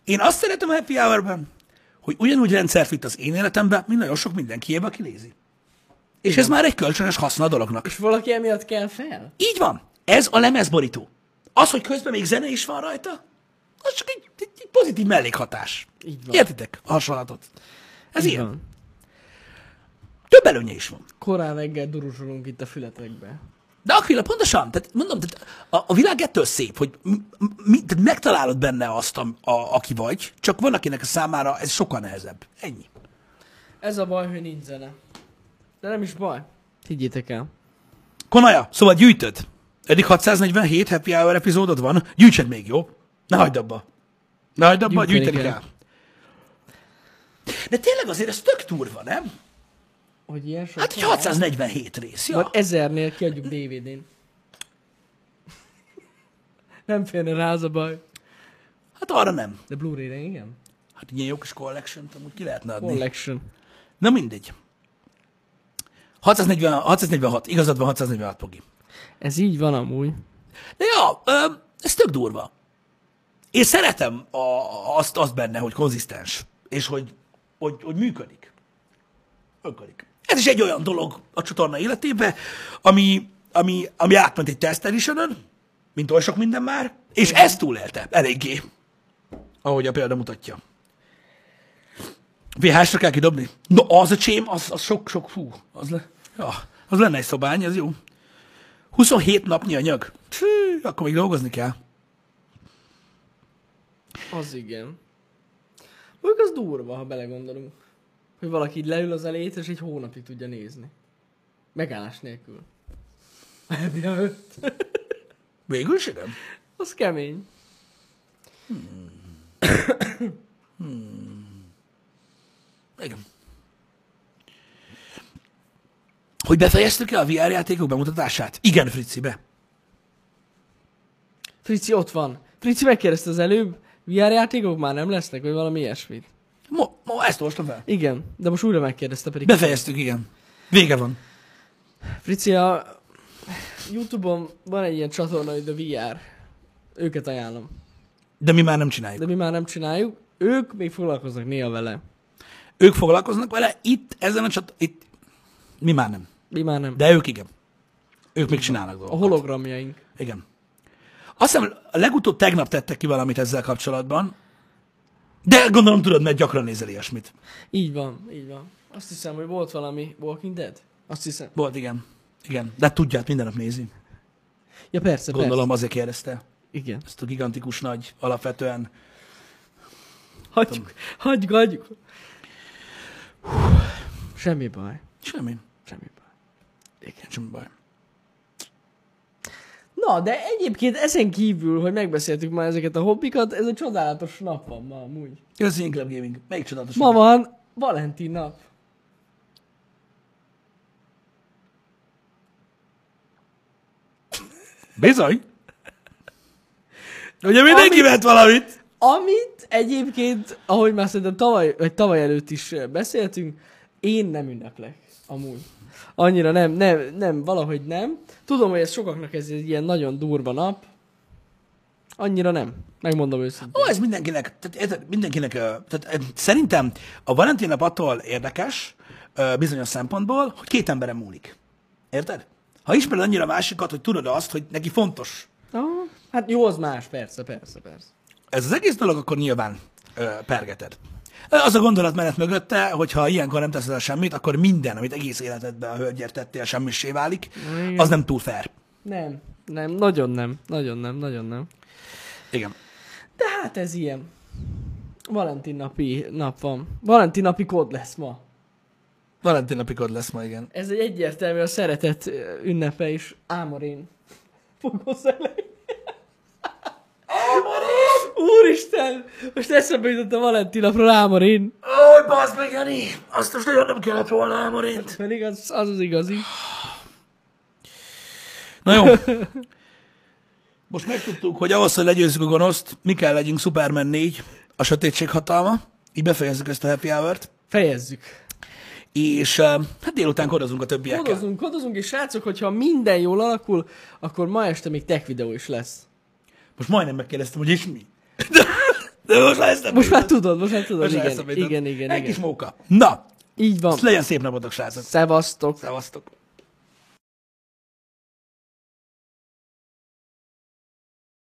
Én azt szeretem a happy hour hogy ugyanúgy rendszert vitt az én életembe, mint nagyon sok mindenkiébe, aki nézi. És ez már egy kölcsönös haszna a dolognak. És valaki emiatt kell fel? Így van. Ez a lemezborító. Az, hogy közben még zene is van rajta, az csak egy, egy, egy pozitív mellékhatás. Így van. Értitek a hasonlatot? Ez Így ilyen. van. Több előnye is van. Korán reggel duruzsolunk itt a fületekbe. De Aquila, pontosan, tehát mondom, tehát a, a világ ettől szép, hogy mi, tehát megtalálod benne azt, a, a, aki vagy, csak van, akinek a számára ez sokkal nehezebb. Ennyi. Ez a baj, hogy nincs zene. De nem is baj. Higgyétek el. Konaja, szóval gyűjtöd. Eddig 647 happy hour epizódod van, gyűjtsed még, jó? Ne hagyd abba. Ne hagyd abba, Gyűjteni gyűjteni kell. kell. De tényleg azért ez tök durva, nem? Hogy ilyen sok. Hát egy 647 rész, ja. Vagy ezernél kiadjuk DVD-n. Nem férne rá az a baj. Hát arra nem. De Blu-ray-re igen. Hát ilyen jó kis collection amúgy ki lehetne adni. Collection. Na mindegy. 640, 646, igazad van 646 pogi. Ez így van amúgy. De ja, ez tök durva. Én szeretem a, azt, azt benne, hogy konzisztens, és hogy, hogy, hogy működik. Működik. Ez is egy olyan dolog a csatorna életébe, ami, ami, ami átment egy test edition mint oly sok minden már, és ezt túlélte eléggé, ahogy a példa mutatja. VHS-re kell kidobni? No, az a csém, az, az sok, sok, fú, az, le, ja, az lenne egy szobány, ez jó. 27 napnyi anyag. Fű, akkor még dolgozni kell. Az igen. Mondjuk az durva, ha belegondolunk. Hogy valaki így leül az elét, és egy hónapig tudja nézni. Megállás nélkül. Happy Hour. Végül is igen. Az kemény. Igen. Hogy befejeztük el a VR játékok bemutatását? Igen, Frici, be. Frici ott van. Frici megkérdezte az előbb, VR játékok már nem lesznek, vagy valami ilyesmit. Ma, ma ezt olvastam fel. Igen, de most újra megkérdezte pedig. Befejeztük, igen. Vége van. Frici, a Youtube-on van egy ilyen csatorna, hogy The VR. Őket ajánlom. De mi már nem csináljuk. De mi már nem csináljuk. Ők még foglalkoznak néha vele. Ők foglalkoznak vele, itt, ezen a csat... Itt, mi már nem. Mi már nem. De ők igen. Ők még csinálnak A dolgokat. hologramjaink. Igen. Azt hiszem, a legutóbb tegnap tettek ki valamit ezzel kapcsolatban, de gondolom tudod, mert gyakran nézel ilyesmit. Így van, így van. Azt hiszem, hogy volt valami Walking Dead. Azt hiszem. Volt, igen. Igen, de hát tudját, minden nap nézi. Ja persze, Gondolom azért kérdezte. persze. Igen. Ezt a gigantikus nagy, alapvetően. Hagyjuk, hagyjuk, hagyjuk. Semmi baj. Semmi. Semmi baj. Igen, semmi baj. Na, de egyébként ezen kívül, hogy megbeszéltük már ezeket a hobbikat, ez egy csodálatos nap van ma amúgy. Ez Club Gaming. Melyik csodálatos? Ma van Valentin nap. Bizony. Ugye mindenki Ami- vett valamit. Amit egyébként, ahogy már szerintem tavaly, vagy tavaly előtt is beszéltünk, én nem ünneplek, amúgy. Annyira nem, nem, nem, valahogy nem. Tudom, hogy ez sokaknak ez egy ilyen nagyon durva nap. Annyira nem. Megmondom őszintén. Ó, ez mindenkinek, tehát, mindenkinek, tehát szerintem a Valentin nap attól érdekes, bizonyos szempontból, hogy két emberen múlik. Érted? Ha ismered annyira másikat, hogy tudod azt, hogy neki fontos Ah, hát jó, az más, persze, persze, persze. ez az egész dolog, akkor nyilván ö, pergeted. Az a gondolatmenet mögötte, hogy ha ilyenkor nem teszel semmit, akkor minden, amit egész életedben a hölgyért tettél, semmisé válik, Igen. az nem túl fair. Nem, nem, nagyon nem, nagyon nem, nagyon nem. Igen. De hát ez ilyen. Valentin napi nap van. Valentin napi kód lesz ma. Valentin napikod lesz ma, igen. Ez egy egyértelmű a szeretet ünnepe is. Ámorin. Fog hozzálegni. Úristen! Most eszembe jutott a Valentin napról Ámorin. Ó, bazd meg, Jani! Azt most nagyon nem kellett volna elmorint. Pedig az az, az igazi. Na jó. Most megtudtuk, hogy ahhoz, hogy legyőzzük a gonoszt, mi kell legyünk Superman 4, a sötétség hatalma. Így befejezzük ezt a happy hour-t. Fejezzük. És uh, hát délután kodozunk a többiekkel. Kodozunk, kodozunk, és srácok, hogyha minden jól alakul, akkor ma este még tech videó is lesz. Most majdnem megkérdeztem, hogy és mi. De, most már nem Most már tudod, most már tudod, Most igen, eszembe jutott. igen, igen, Egy igen. kis móka. Na, Így van. legyen szép napotok, srácok. Szevasztok. Szevasztok.